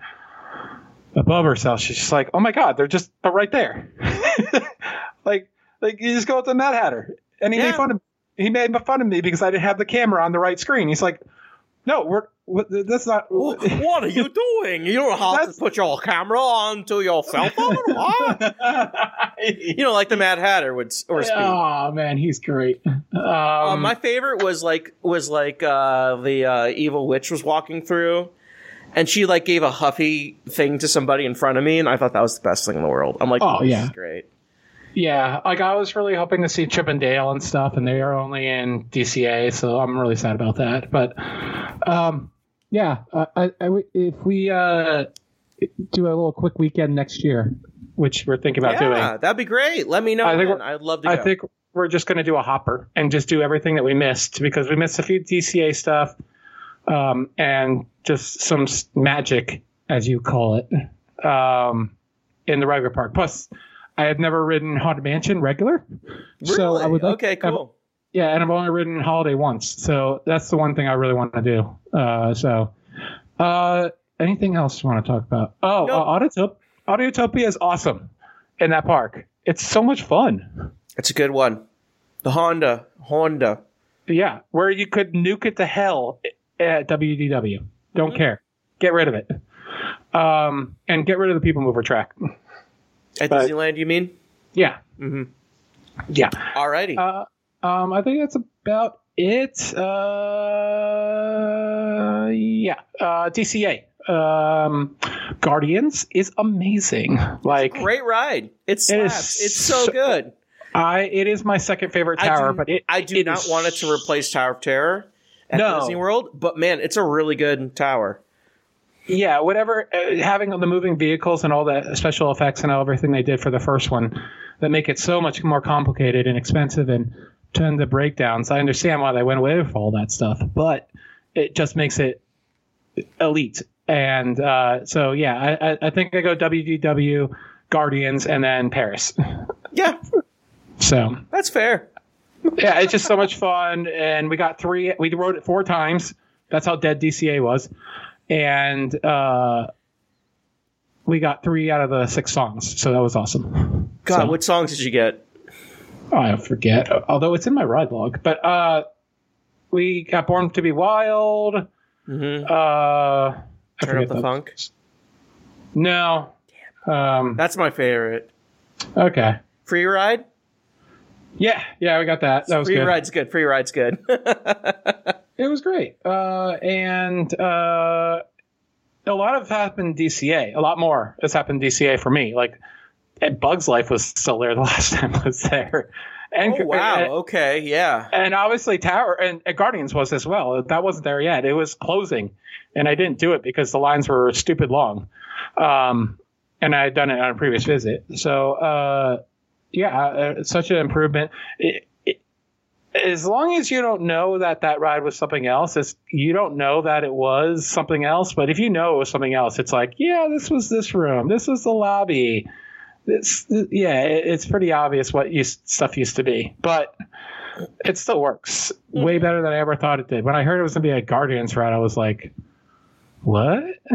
above herself. She's just like, oh my god, they're just they're right there. like like you just go with the Mad Hatter, and he Yeah. made fun of he made fun of me because I didn't have the camera on the right screen. He's like, no, we're that's not. What are you doing? You don't have That's- to put your camera onto your cell phone. What? You know, like the Mad Hatter would or speak. Oh man, he's great. um, Uh, my favorite was like was like uh, the uh, evil witch was walking through, and she like gave a huffy thing to somebody in front of me, and I thought that was the best thing in the world. I'm like, Oh, this yeah. great. Yeah, like I was really hoping to see Chip and Dale and stuff, and they are only in DCA, so I'm really sad about that. But Um, yeah, I, I, if we uh, do a little quick weekend next year, which we're thinking about yeah, doing, that'd be great. Let me know. I think I'd love to. Go. I think we're just going to do a hopper and just do everything that we missed because we missed a few DCA stuff, um, and just some magic, as you call it, um, in the regular park. Plus, I have never ridden Haunted Mansion regular, so I Really? would like, okay, I've- cool. Yeah, and I've only ridden Holiday once, so that's the one thing I really want to do. Uh, so, uh, anything else you want to talk about? Oh, Nope. uh, Autotop- Autotopia is awesome in that park. It's so much fun. It's a good one. The Honda, Honda. Yeah, where you could nuke it to hell at WDW. Don't Mm-hmm. care. Get rid of it. Um, and get rid of the people mover track. At But- Disneyland, you mean? Yeah. Mhm. Yeah. Alrighty. Uh, um, I think that's about it. Uh, yeah. Uh, DCA. Um, Guardians is amazing. Like Great ride. It's It slaps. it's so so- good. I, it is my second favorite tower, I do, but it, I do it not is want it to replace Tower of Terror at No. Disney World, but man, it's a really good tower. Yeah, whatever. Uh, having the moving vehicles and all the special effects and everything they did for the first one that make it so much more complicated and expensive and turn the breakdowns. I understand why they went away with all that stuff, but it just makes it elite. And uh, so, yeah, I, I- I think I go WDW, Guardians, and then Paris. Yeah, So that's fair. yeah, it's just so much fun. And we got three. We wrote it four times. That's how dead DCA was, and uh, we got three out of the six songs. So that was awesome. God, So- what songs did you get? I forget. Although it's in my ride log, but uh, we got Born to Be Wild. hmm Uh, Turn up the the- funk. No. Um, That's my favorite. okay. Free ride. Yeah, yeah, we got that. That was Free good. ride's good. Free ride's good. It was great. Uh, and uh, a lot of happened DCA. A lot more has happened DCA for me. Like, Bugs Life was still there the last time I was there. And, oh wow. And, Okay. Yeah. and obviously Tower and, and Guardians was as well. That wasn't there yet. It was closing, and I didn't do it because the lines were stupid long. Um, and I had done it on a previous visit. So uh, yeah, uh, such an improvement. It, as long as you don't know that that ride was something else, it's, you don't know that it was something else. But if you know it was something else, it's like, yeah, this was this room, this was the lobby. This, yeah, it, it's pretty obvious what used, stuff used to be. But it still works way better than I ever thought it did. When I heard it was gonna be a Guardians ride, I was like, "What?"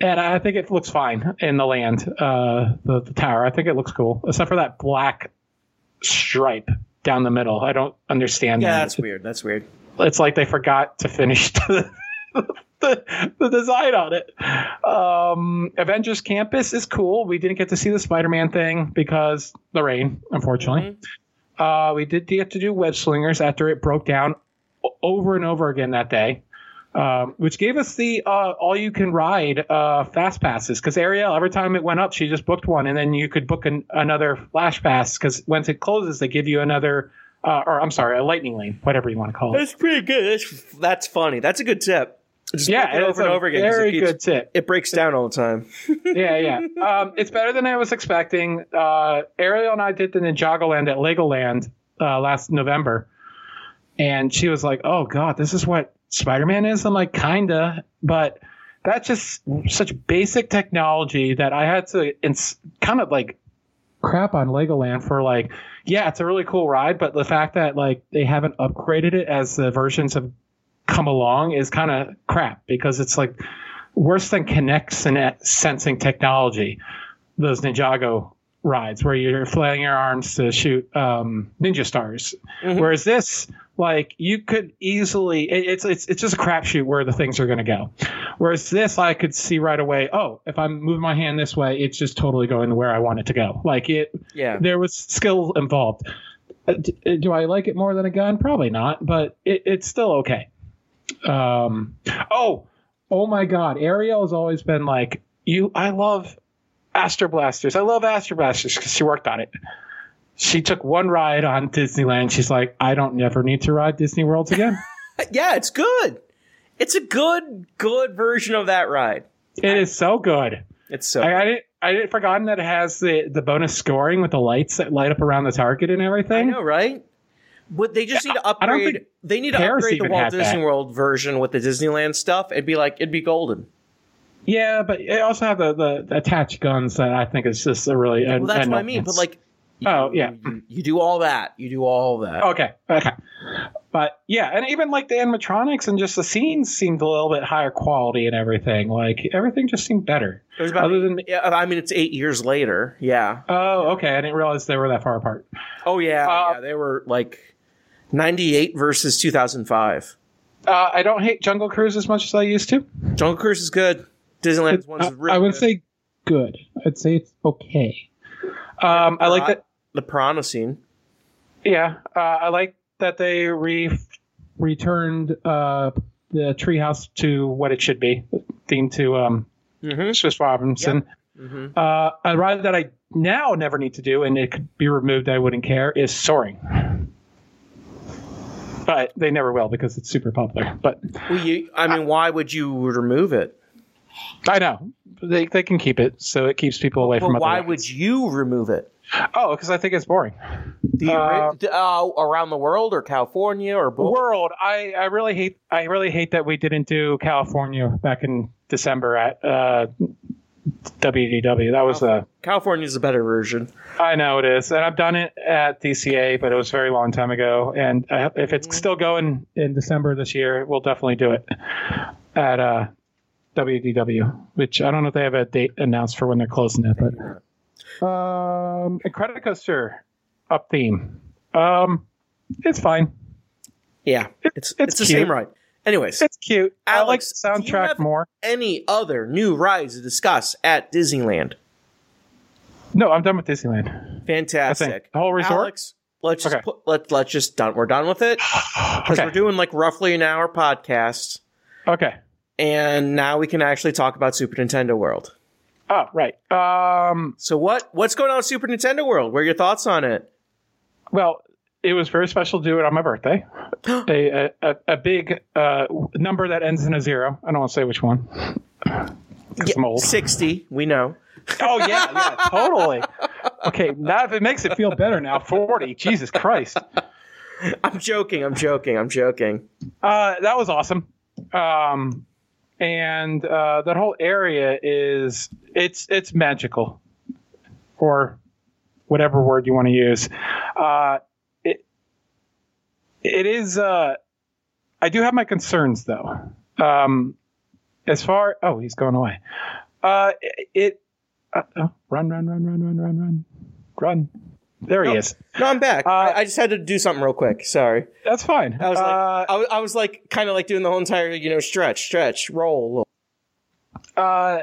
and I think it looks fine in the land, uh, the, the tower. I think it looks cool, except for that black stripe down the middle. I don't understand. Yeah, that. that's weird. That's weird. it's like they forgot to finish the, the, the design on it. Um, Avengers Campus is cool. We didn't get to see the Spider-Man thing because the rain, unfortunately. Uh, we did get to do web slingers after it broke down over and over again that day. Um, which gave us the uh, all-you-can-ride uh, fast passes. Because Ariel, every time it went up, she just booked one, and then you could book an, another flash pass. Because once it closes, they give you another, uh, or I'm sorry, a lightning lane, whatever you want to call it. That's pretty good. That's that's funny. That's a good tip. Just Yeah, it over and over again. Very it keeps- good tip. It breaks down all the time. yeah, yeah. Um, it's better than I was expecting. Uh, Ariel and I did the Ninjago Land at Legoland uh, last November, and she was like, "Oh God, this is what Spider-Man is." I'm like, "Kinda," but that's just such basic technology that I had to ins- kind of like crap on Legoland for like, yeah, it's a really cool ride, but the fact that like they haven't upgraded it as the versions have come along is kind of crap because it's like worse than Kinect sen- sensing technology. Those Ninjago rides where you're flailing your arms to shoot um, ninja stars, Mhm. whereas this, like, you could easily it, it's it's it's just a crapshoot where the things are going to go. Whereas this, I could see right away. Oh, if I'm moving my hand this way, it's just totally going where I want it to go. Like it, Yeah. there was skill involved. Uh, Do I like it more than a gun? Probably not, but it, it's still okay. Um, oh, oh my God! Ariel has always been like you. I love Astro Blasters. I love Astro Blasters because she worked on it. She took one ride on Disneyland. She's like, I don't never need to ride Disney World again. Yeah, it's good. It's a good, good version of that ride. it is so good. It's so. I, I didn't. I didn't forgotten that it has the the bonus scoring with the lights that light up around the target and everything. I know, right? But they just need to I upgrade. They need to Paris upgrade the Walt had that. Disney World version with the Disneyland stuff. It'd be like it'd be golden. Yeah, but it also have the, the, the attached guns that I think is just a really. Well, that's what I mean. But like, you, Oh, yeah. you, you do all that. You do all that. Okay, okay. But yeah, and even like the animatronics and just the scenes seemed a little bit higher quality and everything. Like everything just seemed better. It was about. Other than I mean, it's eight years later. Yeah. oh, okay, I didn't realize they were that far apart. Oh yeah. Uh, yeah. They were like ninety eight versus two thousand five. Uh, I don't hate Jungle Cruise as much as I used to. Jungle Cruise is good. Disneyland one's really I wouldn't good. say good. I'd say it's okay. Um, I like that. The piranha scene. Yeah, uh, I like that they re returned uh, the treehouse to what it should be, themed to um, Mm-hmm. Swiss Robinson. Mhm. Uh, a ride that I now never need to do, and it could be removed. I wouldn't care. Is Soarin', but they never will because it's super popular. But Well, you, I mean, why would you remove it? I know they they can keep it, so it keeps people away from. But why rides. would you remove it? Oh, because I think it's boring. The, Uh, uh, around the world or California or both? World, I, I really hate I really hate that we didn't do California back in December at uh, WDW. That was uh, California's a better version. I know it is, and I've done it at DCA, but it was a very long time ago. And uh, if it's still going in December this year, we'll definitely do it at uh, WDW. Which I don't know if they have a date announced for when they're closing it, but um, Incredicoaster up theme. Um, it's fine. Yeah, It- it's it's it's, the same ride. Anyways, It's cute. Alex, I like the soundtrack more. any other new rides to discuss at Disneyland? No, I'm done with Disneyland. Fantastic. The whole resort? Alex, let's just Okay. put, let let's just done. We're done with it because Okay. we're doing like roughly an hour podcast, Okay. and now we can actually talk about Super Nintendo World. Oh, right. Um, So what what's going on with Super Nintendo World? What are your thoughts on it? well, it was very special to do it on my birthday. a, a, a big uh, number that ends in a zero. I don't want to say which one. old. Sixty, we know. Oh, yeah, yeah, totally. Okay, now if it makes it feel better now, 40. Jesus Christ. I'm joking. I'm joking. I'm joking. Uh, that was awesome. Um, and uh, that whole area is it's it's magical, or whatever word you want to use. Uh, it it is. Uh, I do have my concerns though. Um, as far oh he's going away. Uh, it. Uh, oh, run, run, run, run, run, run, run, run. There he No. is. No, I'm back. Uh, I, I just had to do something real quick. Sorry. That's fine. I was like, Uh, I, was, I was like, kind of like doing the whole entire, you know, stretch, stretch, roll. Uh,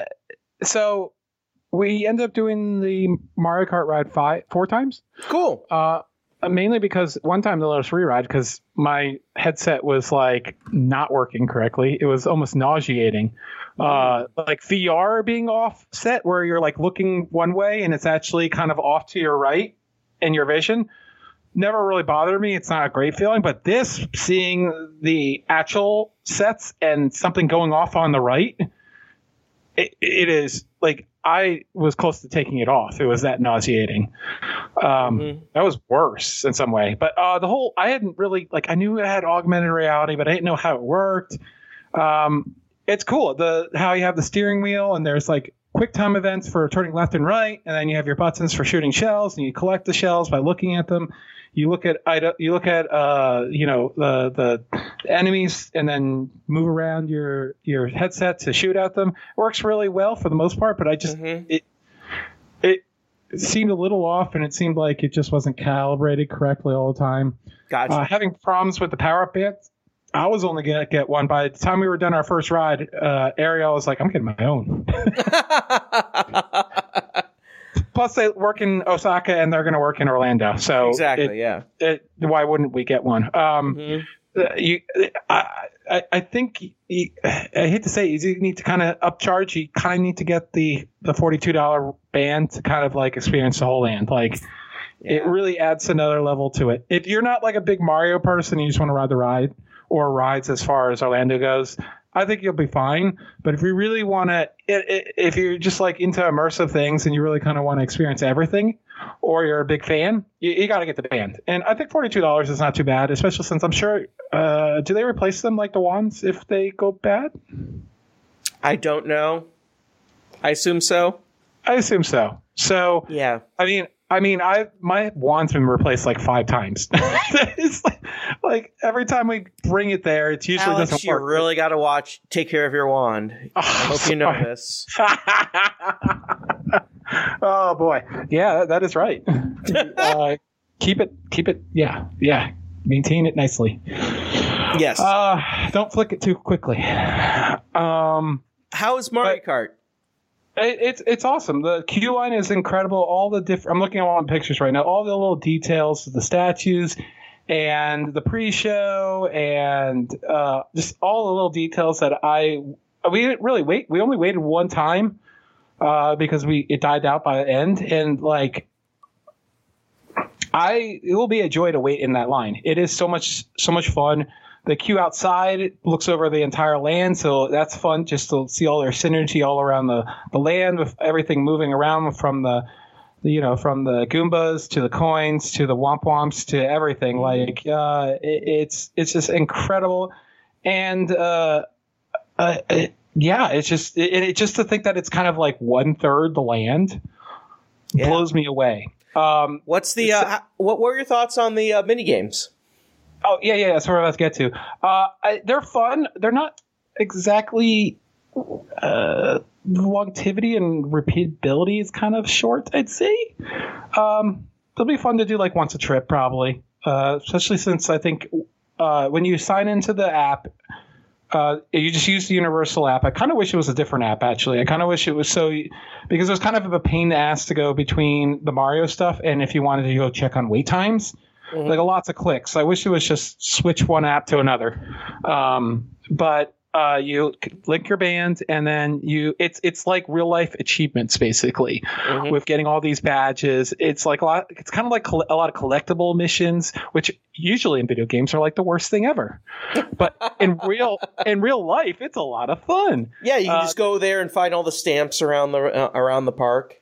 so we end up doing the Mario Kart ride five four times. Cool. Uh, mainly because one time they let us re-ride because my headset was like not working correctly. It was almost nauseating. Uh, like VR being offset where you're like looking one way and it's actually kind of off to your right in your vision. Never really bothered me. It's not a great feeling, but this seeing the actual sets and something going off on the right, it, it is like I was close to taking it off. It was that nauseating. Um, Mhm. That was worse in some way. But uh, the whole I hadn't really like I knew it had augmented reality, but I didn't know how it worked. Um, it's cool the how you have the steering wheel and there's like quick time events for turning left and right, and then you have your buttons for shooting shells, and you collect the shells by looking at them. You look at you look at uh, you know the the enemies, and then move around your your headset to shoot at them. works really well for the most part, but I just Mhm. it it seemed a little off, and it seemed like it just wasn't calibrated correctly all the time. Gotcha. Uh, having problems with the power up bands. I was only gonna get one. By the time we were done our first ride, uh, Ariel was like, "I'm getting my own." Plus, they work in Osaka and they're gonna work in Orlando, so exactly. it- yeah. it- why wouldn't we get one? Um, Mhm. uh, you, I, I, I think you, I hate to say, it, you need to kind of upcharge. You kind of need to get the the forty two dollar band to kind of like experience the whole land. Like it really adds another level to it. If you're not like a big Mario person, you just want to ride the ride or rides as far as Orlando goes. I think you'll be fine. But if you really want to, if you're just like into immersive things and you really kind of want to experience everything, or you're a big fan, you, you got to get the band. And I think forty two dollars is not too bad, especially since I'm sure. Uh, do they replace them like the wands if they go bad? I don't know. I assume so. I assume so. So Yeah. I mean, I mean, I my wand's been replaced like five times. it's like, like every time we bring it there, it's usually Alex, doesn't you work. really got to watch. Take care of your wand. I hope you know this. oh boy, yeah, that- that is right. uh, keep it, keep it, yeah, yeah. Maintain it nicely. Yes. Uh, don't flick it too quickly. Um, How is Mario Kart? It, it's it's awesome. The queue line is incredible. All the different. I'm looking at all the pictures right now. All the little details, the statues, and the pre-show, and uh, just all the little details that I we didn't really wait. We only waited one time uh, because we it died out by the end, and like. I it will be a joy to wait in that line. It is so much so much fun. The queue outside looks over the entire land, so that's fun just to see all their synergy all around the, the land with everything moving around from the, the you know from the Goombas to the coins to the Womp Womps to everything. Like uh, it, it's it's just incredible, and uh, uh, it, yeah, it's just it, it just to think that it's kind of like one third the land Yeah. blows me away. Um, What's the uh, what were your thoughts on the uh, mini games? Oh yeah, yeah, that's where I was get to. Uh, I, they're fun. They're not exactly uh, longevity and repeatability is kind of short. I'd say. Um, they'll be fun to do like once a trip, probably. Uh, especially since I think uh, when you sign into the app. Uh, you just use the Universal app. I kind of wish it was a different app, actually. I kind of wish it was so because it was kind of a pain to ask to go between the Mario stuff and if you wanted to go check on wait times like lots of clicks. I wish it was just switch one app to another. Um, but uh, you link your band and then you it's it's like real life achievements basically Mhm. with getting all these badges. It's like a lot. It's kind of like a lot of collectible missions, which usually in video games are like the worst thing ever. But in real in real life, it's a lot of fun. Yeah, you can Uh, just go there and find all the stamps around the uh, around the park.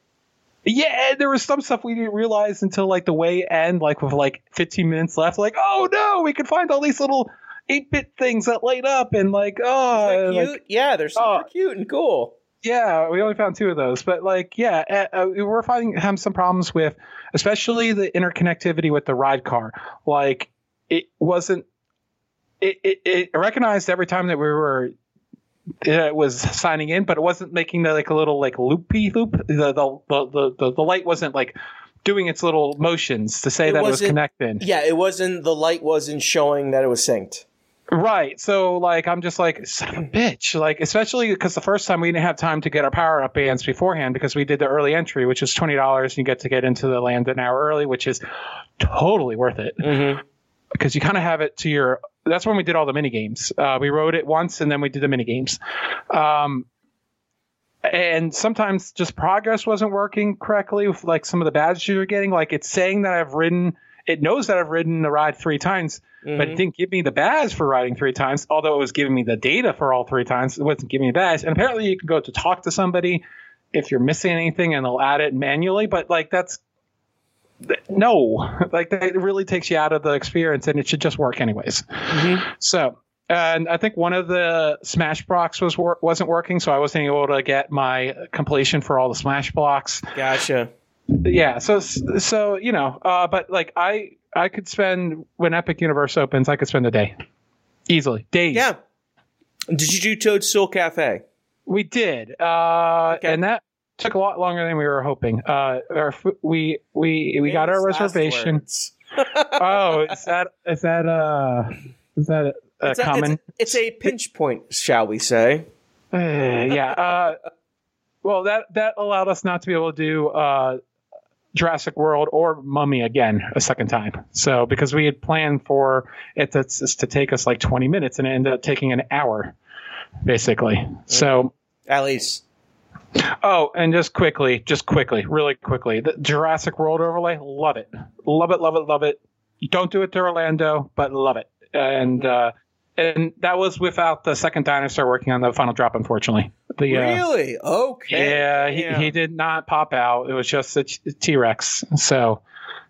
Yeah, there was some stuff we didn't realize until like the way end, like with like 15 minutes left. Like, oh no, we could find all these little 8-bit things that light up, and like, oh, like, yeah, they're super oh. cute and cool. yeah, we only found two of those, but like, yeah, uh, uh, we're finding having some problems with, especially the interconnectivity with the ride car. Like, it wasn't it, it, it recognized every time that we were it was signing in, but it wasn't making the, like a little like loopy loop. The the, the the the light wasn't like doing its little motions to say It that it was connecting. Yeah, it wasn't the light wasn't showing that it was synced. Right. So like I'm just like son of a bitch. Like especially because the first time we didn't have time to get our power up bands beforehand because we did the early entry, which is twenty dollars, and you get to get into the land an hour early, which is totally worth it Mm-hmm. because you kind of have it to your. That's when we did all the mini games. Uh, we wrote it once and then we did the mini games. Um, and sometimes just progress wasn't working correctly with like some of the badges you're getting. Like it's saying that I've ridden, it knows that I've ridden the ride three times, but it didn't give me the badge for riding three times. Although it was giving me the data for all three times, it wasn't giving me a badge. And apparently, you can go to talk to somebody if you're missing anything, and they'll add it manually. But like that's no, like that really takes you out of the experience, and it should just work anyways. So. And I think one of the Smash blocks was wasn't working, so I wasn't able to get my completion for all the Smash blocks Gotcha. yeah so so you know uh but like i i could spend when epic universe opens i could spend a day easily days Yeah. Did you do Toadstool Cafe? we did uh Okay. and that took a lot longer than we were hoping uh our, we we we got our Famous last reservation oh is that is that uh is that a, a It's a, common it's, a, it's a pinch point, shall we say? Uh, yeah. Uh, well, that that allowed us not to be able to do uh, Jurassic World or Mummy again a second time. So because we had planned for it to, to take us like 20 minutes and it ended up taking an hour, basically. So. At least. Oh, and just quickly, just quickly, really quickly, the Jurassic World overlay, love it, love it, love it, love it. Don't do it to Orlando, but love it. And uh, and that was without the second dinosaur working on the final drop, unfortunately. The uh, Really? Okay. yeah, he, he did not pop out. It was just a T Rex. So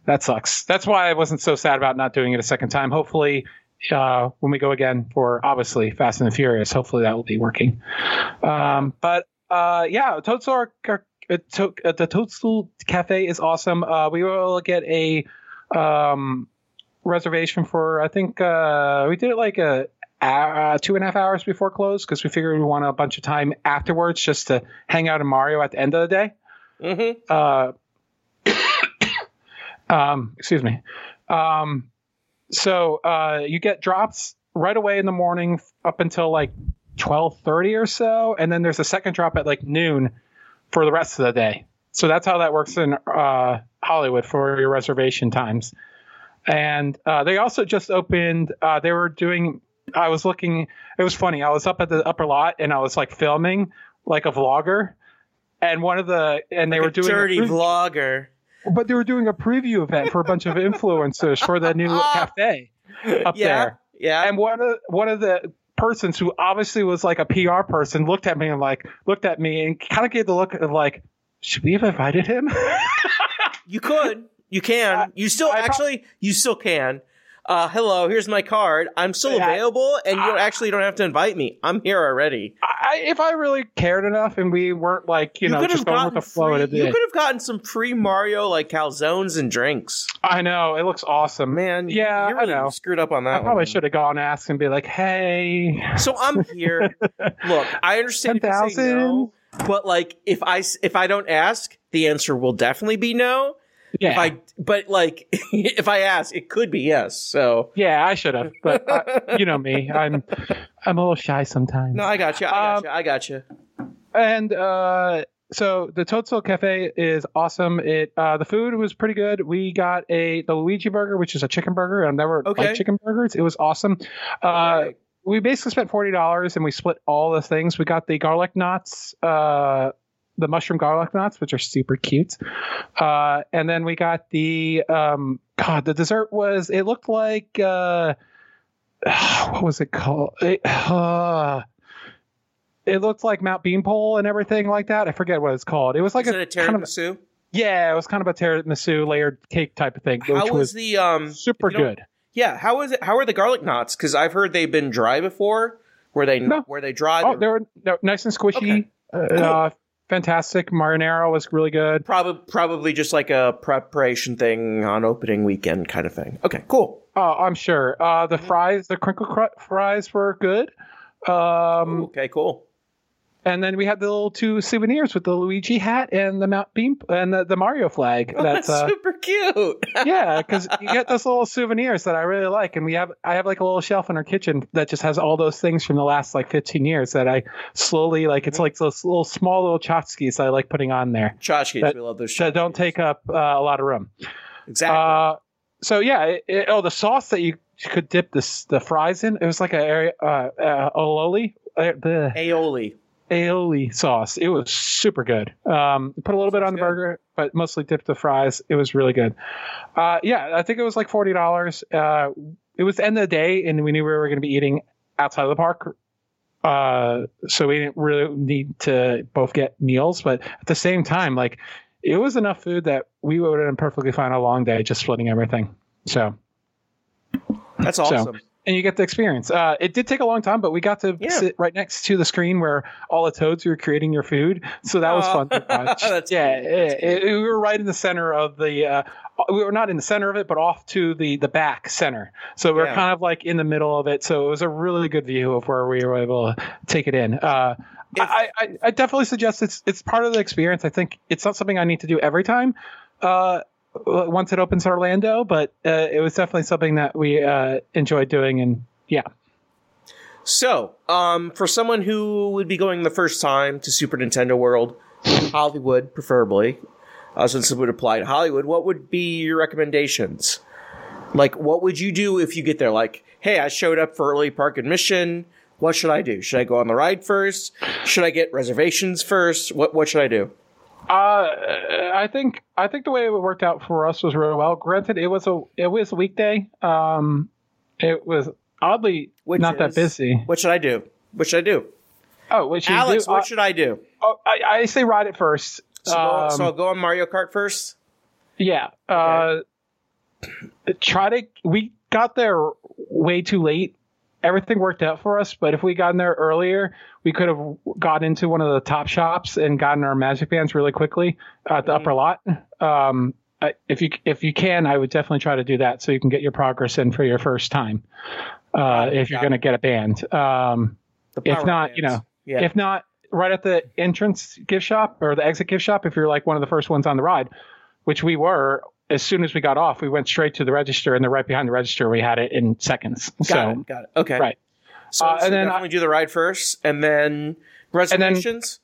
that sucks. That's why I wasn't so sad about not doing it a second time. Hopefully, uh, when we go again for obviously Fast and the Furious, hopefully that will be working. Um, but uh, yeah, Toadstool, uh, to, uh, the Toadstool Cafe is awesome. Uh, we will get a um, reservation for, I think uh, we did it like a uh, two and a half hours before close because we figured we want a bunch of time afterwards just to hang out in Mario at the end of the day. Mhm. Uh, um, excuse me. Um, so uh, you get drops right away in the morning up until like twelve thirty or so, and then there's a second drop at like noon for the rest of the day. So that's how that works in uh, Hollywood for your reservation times. And uh, they also just opened. Uh, they were doing. I was looking. It was funny. I was up at the upper lot and I was like filming like a vlogger. And one of the and they Like were doing a dirty pre- vlogger. but they were doing a preview event for a bunch of influencers for the new cafe up Yeah. there. Yeah. And one of one of the persons who obviously was like a PR person looked at me and like looked at me and kind of gave the look of like, should we have invited him? You could. You can. You still I actually. You still can. Uh, hello. Here's my card. I'm still Yeah. available, and you don't, Ah. actually don't have to invite me. I'm here already. I, if I really cared enough and we weren't like you, know could just going with the flow, free, You could have gotten some free Mario like calzones and drinks. I know it looks awesome, Man, Yeah, you I really know. screwed up on that. I probably should have gone ask and be like, hey, So I'm here. Look, I understand you say 10,000? no, but like if I if I don't ask, the answer will definitely be no. Yeah, If I but like if I ask, it could be yes. So yeah, I should have, but I, you know me, I'm I'm a little shy sometimes. no, I got you. I got Um, you. I got you. and uh, so the Toadstool Cafe is awesome. It uh, the food was pretty good. We got a the Luigi burger, which is a chicken burger. I've never Okay. liked chicken burgers. It was awesome. Uh. We basically spent forty dollars and we split all the things. We got the garlic knots, uh, the mushroom garlic knots, which are super cute. Uh, and then we got the um, God. The dessert was. It looked like. Uh, what was it called? It, uh, it looked like Mount Beanpole and everything like that. I forget what it's called. It was like a, it a kind of tiramisu? yeah, it was kind of a tiramisu layered cake type of thing, which How was was the um? super if you don't- good. Yeah, how is it? How are the garlic knots? Because I've heard they've been dry before. Were they No. were they dry? Oh, they were, nice and squishy. Okay. Uh, uh, fantastic. Marinara was really good. Probably, probably just like a preparation thing on opening weekend kind of thing. Okay, cool. Oh, I'm sure. Uh, the fries, the crinkle cut fries were good. Um, Okay, cool. And then we had the little two souvenirs with the Luigi hat and the Mount Beam and the, the Mario flag. That's That's uh, super cute. yeah, because you get those little souvenirs that I really like, and we have I have like a little shelf in our kitchen that just has all those things from the last like 15 years that I slowly like. It's like those little small little tchotchkes I like putting on there Tchotchkes, That- we love those. that don't take up uh, a lot of room. exactly. Uh, so yeah, it, it- oh the sauce that you could dip this the fries in, it was like a area uh, uh, aioli. Uh, the aioli. Aioli sauce. It was super good. Um, put a little bit on the burger, but mostly dipped the fries. It was really good. Uh, yeah, I think it was like forty dollars. Uh, it was the end of the day, and we knew we were going to be eating outside of the park. Uh, so we didn't really need to both get meals, but at the same time, like it was enough food that we would have been perfectly fine a long day just splitting everything. So That's awesome. And you get the experience. Uh, it did take a long time, but we got to Yeah. sit right next to the screen where all the toads were creating your food, so that was Aw. fun to watch. That's yeah, cute. it- it- we were right in the center of the. Uh, we were not in the center of it, but off to the the back center. So we are Yeah. kind of like in the middle of it. So it was a really good view of where we were able to take it in. Uh, If- I, I, I definitely suggest it's it's part of the experience. I think it's not something I need to do every time. Uh, once it opens Orlando, but uh, it was definitely something that we uh, enjoyed doing, and yeah, So, um, for someone who would be going the first time to Super Nintendo World, Hollywood preferably, uh, since it would apply to Hollywood, what would be your recommendations? Like, what would you do if you get there? Like, hey, I showed up for early park admission. What should I do? Should I go on the ride first? Should I get reservations first? What What should I do? Uh, I think I think the way it worked out for us was really well. Granted, it was a it was a weekday. Um, it was oddly Which not that busy. What should I do? What should I do? Oh, what should Alex, do? what Uh, should I do? oh, I, I say ride it first. So, go, Um, so I'll go on Mario Kart first. Yeah. Uh, try to. We got there way too late. Everything worked out for us, but if we gotten there earlier, we could have got into one of the top shops and gotten our magic bands really quickly at the upper lot. Um, if you if you can, I would definitely try to do that so you can get your progress in for your first time. Uh, if you're going to get a band, um, if not, you know, yeah. if not, right at the entrance gift shop or the exit gift shop, if you're like one of the first ones on the ride, which we were, as soon as we got off, we went straight to the register, and then right behind the register, we had it in seconds. got so, it. Got it. Okay. right. So, Uh, so and then definitely do the ride first, and then reservations.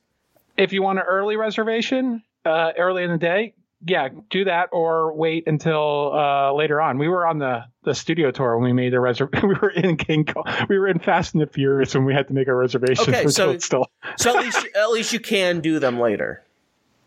If you want an early reservation, uh, early in the day, yeah, do that or wait until uh, later on. We were on the, the studio tour when we made the reservation. we were in King Kong. We were in Fast and the Furious when we had to make a reservation Okay, for so- Toadstool. so at least at least you can do them later,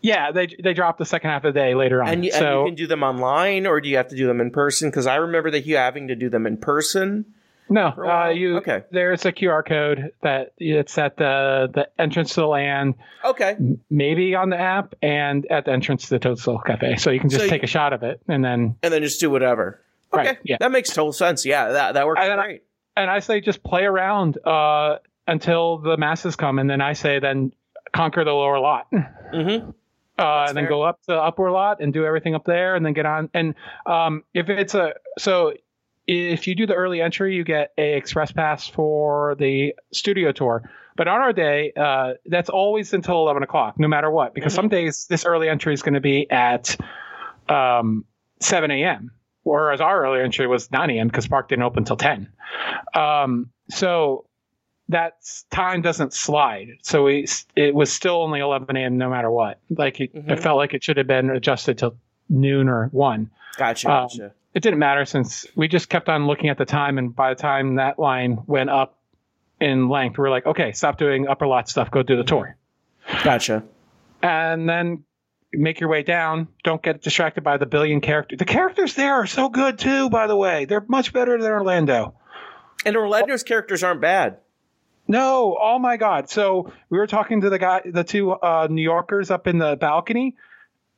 Yeah, they they dropped the second half of the day later on. and you, so and you can do them online, or do you have to do them in person? Because I remember that you having to do them in person. No, uh, you Okay. There's a QR code that it's at the the entrance to the land, Okay. maybe on the app, and at the entrance to the Toadstool Cafe. So you can just So you- take a shot of it, and then And then just do whatever. Okay. Right, yeah. That makes total sense. Yeah, that that works And then I- and I say just play around uh, until the masses come, and then I say then conquer the lower lot. Mm-hmm. Uh, and then go up the upper lot and do everything up there, and then get on. And um, if it's a so, if you do the early entry, you get a express pass for the studio tour. But on our day, uh, that's always until eleven o'clock, no matter what, because some days this early entry is going to be at um, seven a.m. Whereas our early entry was 9 a.m. because park didn't open until 10. Um, so that time doesn't slide. So we, it was still only 11 a.m. no matter what. Like it, Mhm. it felt like it should have been adjusted to noon or one. Gotcha. Um, Gotcha. It didn't matter since we just kept on looking at the time, and by the time that line went up in length, we are like, okay, stop doing upper lot stuff, go do the tour, Gotcha. and then make your way down. Don't get distracted by the billion characters. The characters there are so good too, by the way. They're much better than Orlando. And Orlando's characters aren't bad. No, oh my God! So we were talking to the guy, the two uh, New Yorkers up in the balcony,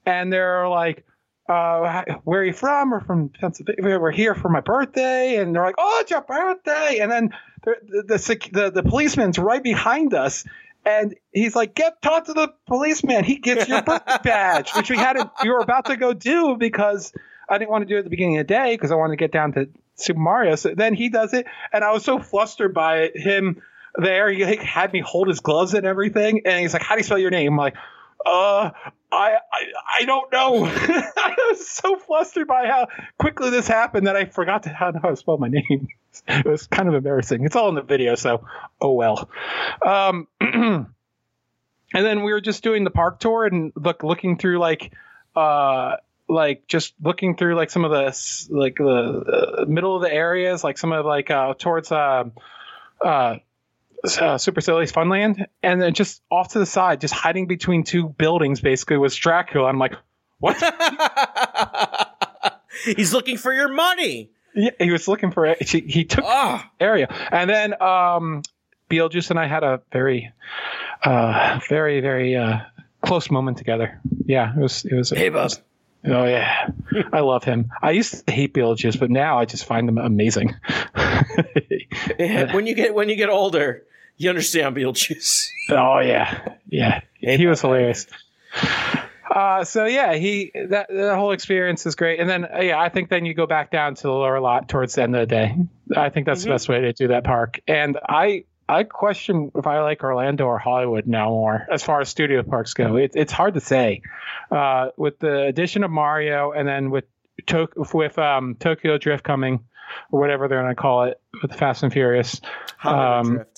and they're like, uh, "Where are you from?" We're from Pennsylvania. We're here for my birthday, and they're like, "Oh, it's your birthday!" And then the the the, sec- the, the policeman's right behind us, And he's like, "Get talk to the policeman. He gets your birthday badge," which we had. We were about to go do because I didn't want to do it at the beginning of the day because I wanted to get down to Super Mario. So then he does it, and I was so flustered by it, him there. He like, had me hold his gloves and everything, and he's like, "How do you spell your name?" I'm like, "Uh, I I, I don't know." I was so flustered by how quickly this happened that I forgot to how, to spell my name. It was kind of embarrassing. It's all in the video, so oh well. Um, and then we were just doing the park tour and look looking through like uh like just looking through like some of the like the uh, middle of the areas like some of like uh towards uh uh uh, Super Silly's Funland, and then just off to the side, just hiding between two buildings, basically was Dracula. I'm like, what? He's looking for your money. yeah, he was looking for it. He, he took Ah, area. And then um, Beetlejuice and I had a very, uh, very, very uh, close moment together. Yeah, it was. It was. hey, bub. Oh yeah, I love him. I used to hate Beetlejuice, but now I just find him amazing. when you get when you get older, you understand Beetlejuice. oh yeah, yeah, he was hilarious. Uh, so yeah, he that the whole experience is great. And then uh, yeah, I think then you go back down to the lower lot towards the end of the day. I think that's the best way to do that park. And I I question if I like Orlando or Hollywood now more as far as studio parks go. It, it's hard to say. Uh, with the addition of Mario and then with to- with um, Tokyo Drift coming or whatever they're going to call it with Fast and Furious. Hollywood Um, Drift.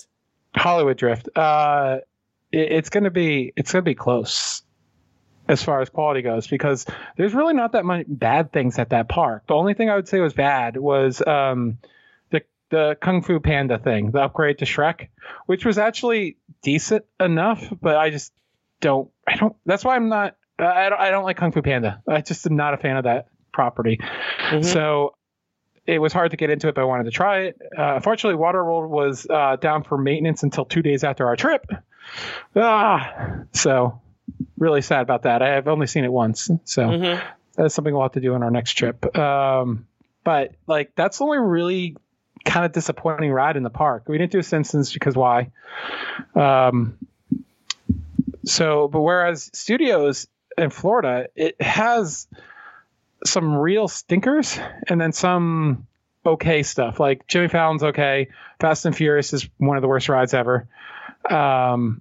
Hollywood Drift. Uh, it, it's gonna be it's gonna be close as far as quality goes because there's really not that many bad things at that park. The only thing I would say was bad was um, the the Kung Fu Panda thing, the upgrade to Shrek, which was actually decent enough, but I just don't I don't. That's why I'm not. I don't, I don't like Kung Fu Panda. I just am not a fan of that property. So it was hard to get into it, but I wanted to try it. Uh, unfortunately, Waterworld was uh, down for maintenance until two days after our trip. Ah, so really sad about that. I have only seen it once, so Mhm. that's something we'll have to do on our next trip. Um, but like, that's the only really kind of disappointing ride in the park. We didn't do Simpsons because why? Um, so, but whereas Studios in Florida, it has some real stinkers and then some okay stuff. Like Jimmy Fallon's okay. Fast and Furious is one of the worst rides ever. Um,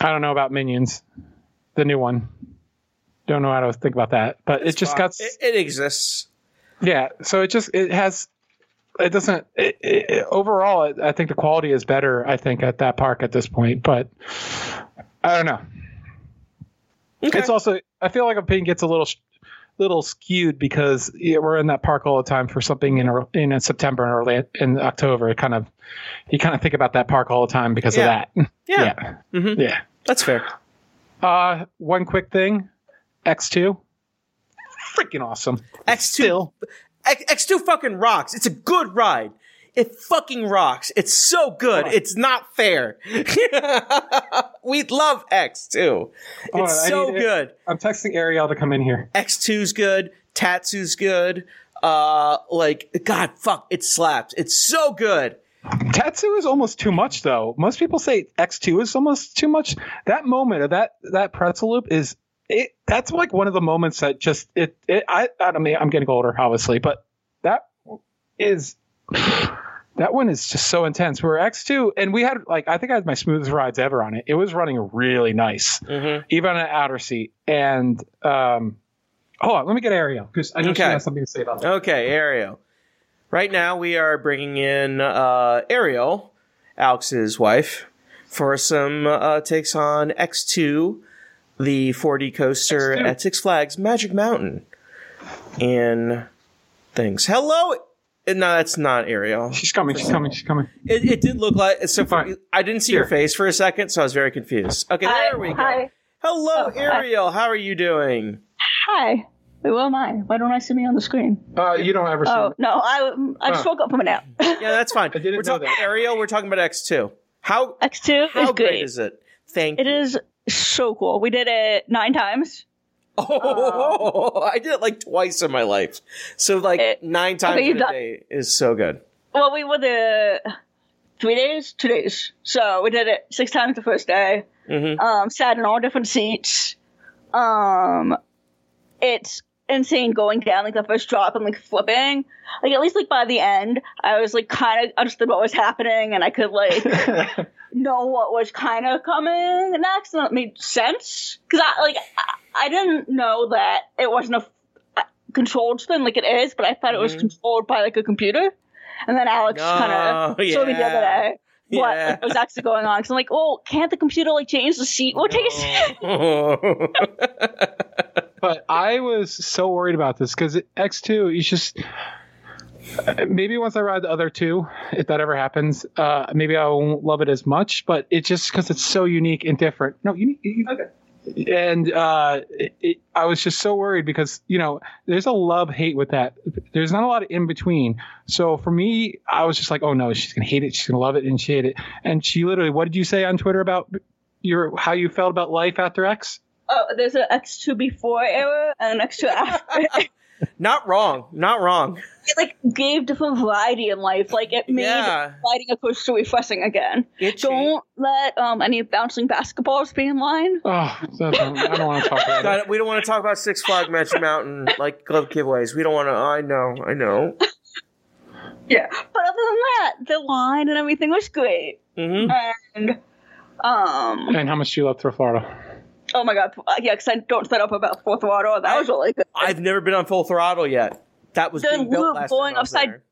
I don't know about Minions, the new one. Don't know how to think about that, but it just got It, it exists. yeah. So it just it has it doesn't it, it, overall. it- I think the quality is better. I think at that park at this point, but I don't know. Okay. It's also I feel like opinion gets a little little skewed because yeah, we're in that park all the time for something in in September and early in October. It kind of you kind of think about that park all the time because Yeah. of that. yeah, yeah. Mhm. Yeah. that's fair. Uh, one quick thing, X two, freaking awesome. X two X two fucking rocks. It's a good ride. It fucking rocks. It's so good. on. It's not fair. we love X two. It's I so need good. I'm texting Ariel to come in here. X2's good. Tatsu's good. Uh, like, God, fuck, it slaps. It's so good. Tatsu is almost too much, though. Most people say X2 is almost too much. That moment of that that pretzel loop is it. That's like one of the moments that just it. it I I don't mean I'm getting older, obviously, but that is that one is just so intense. Where X2 and we had like I think I had my smoothest rides ever on it. It was running really nice, Mm-hmm. even on an outer seat. And um, hold on, let me get Ariel because I know she Okay. has something to say about that. Okay, Ariel. Right now, we are bringing in uh, Ariel, Alex's wife, for some uh, takes on X2, the 4D coaster X2. at Six Flags Magic Mountain, and things. Hello. No, that's not Ariel. She's coming. She's coming. She's coming. It, it did look like it's so. For, Fine. I didn't see your face for a second, so I was very confused. Okay, Hi. there we go. Hi. Hello, Oh, hi. Ariel. How are you doing? Hi. Who am I? Why don't I see me on the screen? Uh, you don't ever see. Oh no, I I just Oh. woke up from a nap. Yeah, that's fine. I didn't we're know talking that. Ariel. We're talking about X two. How X two how is great great. is it? Thank It you. is so cool. We did it nine times. Oh, I did it like twice in my life. So like Eh, nine times okay, a done- day is so good. Well, we were the three days, two days. So we did it six times the first day. Mhm. Um, sat in all different seats. Um, it's insane going down like the first drop and like flipping. Like at least like by the end, I was like kind of understood what was happening and I could like know what was kind of coming next and that made sense because I like I, I didn't know that it wasn't a, a controlled spin like it is, but I thought it was Mhm. controlled by like a computer. And then Alex kind Oh, of showed me the other day what Yeah. was actually going on. Because I'm like, oh, can't the computer like change the seat? We'll take a seat. But I was so worried about this because X2, you just maybe once I ride the other two, if that ever happens, uh, maybe I won't love it as much. But it's just because it's so unique and different. No, unique. Okay. And uh, it, I was just so worried because you know there's a love hate with that. There's not a lot of in between. So for me, I was just like, oh no, she's gonna hate it. She's gonna love it and she hate it. And she literally, what did you say on Twitter about your how you felt about life after X? Oh, there's an X2 before era and an X2 after. not wrong. Not wrong. it like gave different variety in life. Like it made Yeah. riding a coaster refreshing again. It Don't let um any bouncing basketballs be in line. Oh, that's- I don't want to talk about it. We don't want to talk about Six Flag Magic Mountain like glove giveaways. We don't want to. I know. I know. Yeah. But other than that, the line and everything was great. hmm And um And how much do you love Thrift Florida? Oh my god, yeah, because I don't set up about fourth water. That was really good. I've never been on full throttle yet. That was The being built loop last going time upside- there.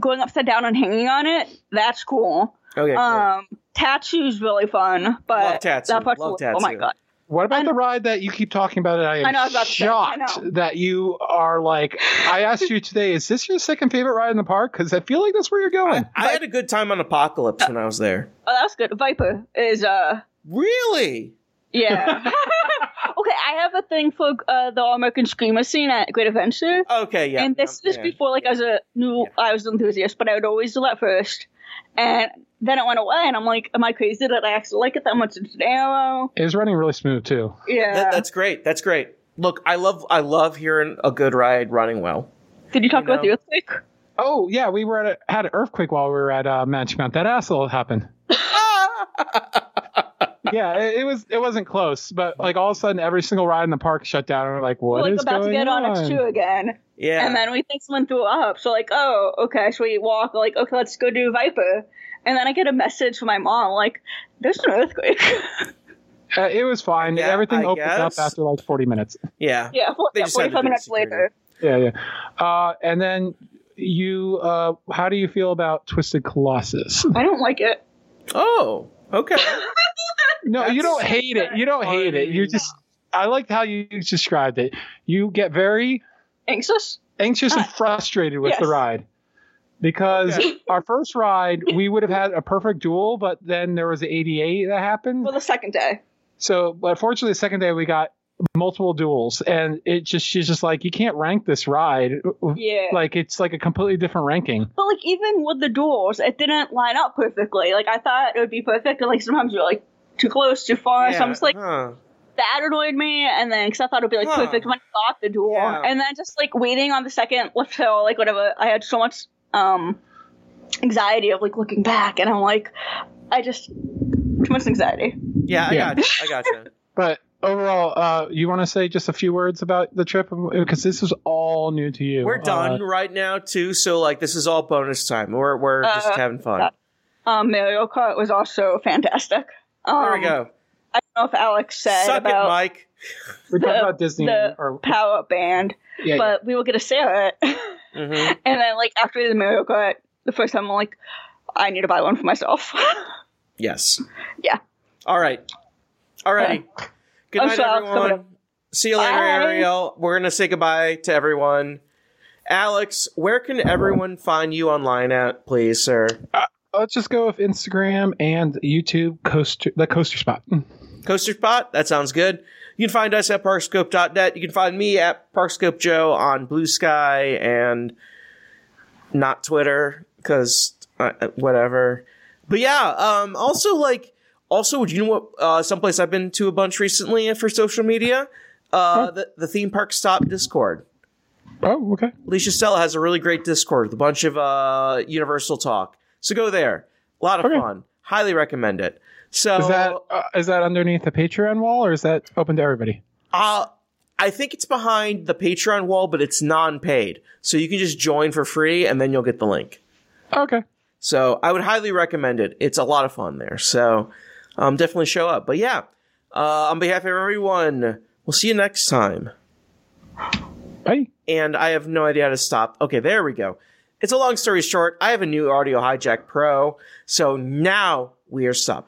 Going upside down and hanging on it, that's cool. Okay. cool. Um, Tatsu's really fun, but Love Tatsu. that part's Love oh my god. What about I- the ride that you keep talking about? It I am I know, I was about to say, I shocked know. that you are like. I asked you today, is this your second favorite ride in the park? Because I feel like that's where you're going. I had a good time on Apocalypse when I was there. Oh, that's good. Viper is uh Really? Yeah. okay, I have a thing for uh, the All American Scream Machine at Great Adventure. Okay. Yeah. and this yeah, is yeah. before like I was a new I was an enthusiast, but I would always do that first. And then it went away and I'm like, Am I crazy that I actually like it that much it's an arrow? It was running really smooth too. Yeah. That, that's great. That's great. Look, I love I love hearing a good ride running well. Did you talk you know. about the earthquake? Oh yeah, we were at a, had an earthquake while we were at uh, Magic Mount. That asshole happened. yeah, it, it was it wasn't close, but like all of a sudden, every single ride in the park shut down. And we're like, We're what is like about to get on, on? X2 again. yeah. And then we think someone threw up. So like, oh, okay, so we walk like, okay, let's go do Viper. And then I get a message from my mom like, there's an earthquake. Uh, it was fine. Yeah, Everything I opened up after like 40 minutes. yeah. yeah, for, yeah just had to 45 minutes later. Yeah, yeah. Uh, and then you, uh, how do you feel about Twisted Colossus? I don't like it. Oh. Okay. No, you don't hate it. You don't hate it. You just, I liked how you described it. You get very Anxious? anxious and frustrated with Yes. the ride. Because Okay. our first ride, we would have had a perfect duel, but then there was an ADA that happened. Well, the second day. So, but fortunately, the second day we got multiple duels, and it just she's just like, you can't rank this ride. Yeah. Like it's like a completely different ranking. But like even with the duels, it didn't line up perfectly. Like I thought it would be perfect, and like sometimes you're like too close, too far. yeah, So I'm just like huh. that annoyed me, and then because I thought it would be like Huh. perfect when I got the duel, Yeah. and then just like waiting on the second lift hill, like whatever. I had so much um anxiety of like looking back, and I'm like, I just too much anxiety. Yeah, I Yeah. got you. I got you. But overall, uh, you want to say just a few words about the trip because this is all new to you. We're done Uh, right now too, so like this is all bonus time. We're we're just Uh, having fun. yeah. Um, Mario Kart was also fantastic. Um, there we go. I don't know if Alex said Suck about it, Mike. we talked the- about Disney the or power up band, yeah, but we were gonna say it. hmm And then, like, after the Mario Kart, the first time I'm like, I need to buy one for myself. Yes. Yeah. All right. Alrighty. Good I'm night, sorry, everyone. See you later, Bye. Ariel. We're gonna say goodbye to everyone. Alex, where can everyone find you online at, please, sir? let's just go with Instagram and YouTube coaster the coaster spot. Coaster Spot? That sounds good. You can find us at parkscope.net. You can find me at Parkscope Joe on Bluesky and not Twitter, because uh, whatever. But yeah, um, also, like, also, do you know what, uh, someplace I've been to a bunch recently for social media? Uh, the, the theme park stop Discord. Oh, okay. Alicia Stella has a really great Discord with a bunch of uh, Universal talk. So go there. A lot of Okay. fun. Highly recommend it. So Is that uh, is that underneath the Patreon wall or is that open to everybody? Uh, I think it's behind the Patreon wall, but it's non-paid, so you can just join for free, and then you'll get the link. Okay. So I would highly recommend it. It's a lot of fun there. So um, definitely show up. But yeah, uh, on behalf of everyone, we'll see you next time. Bye. And I have no idea how to stop. Okay, there we go. It's a long story short. I have a new Audio Hijack Pro, so now we are stopping.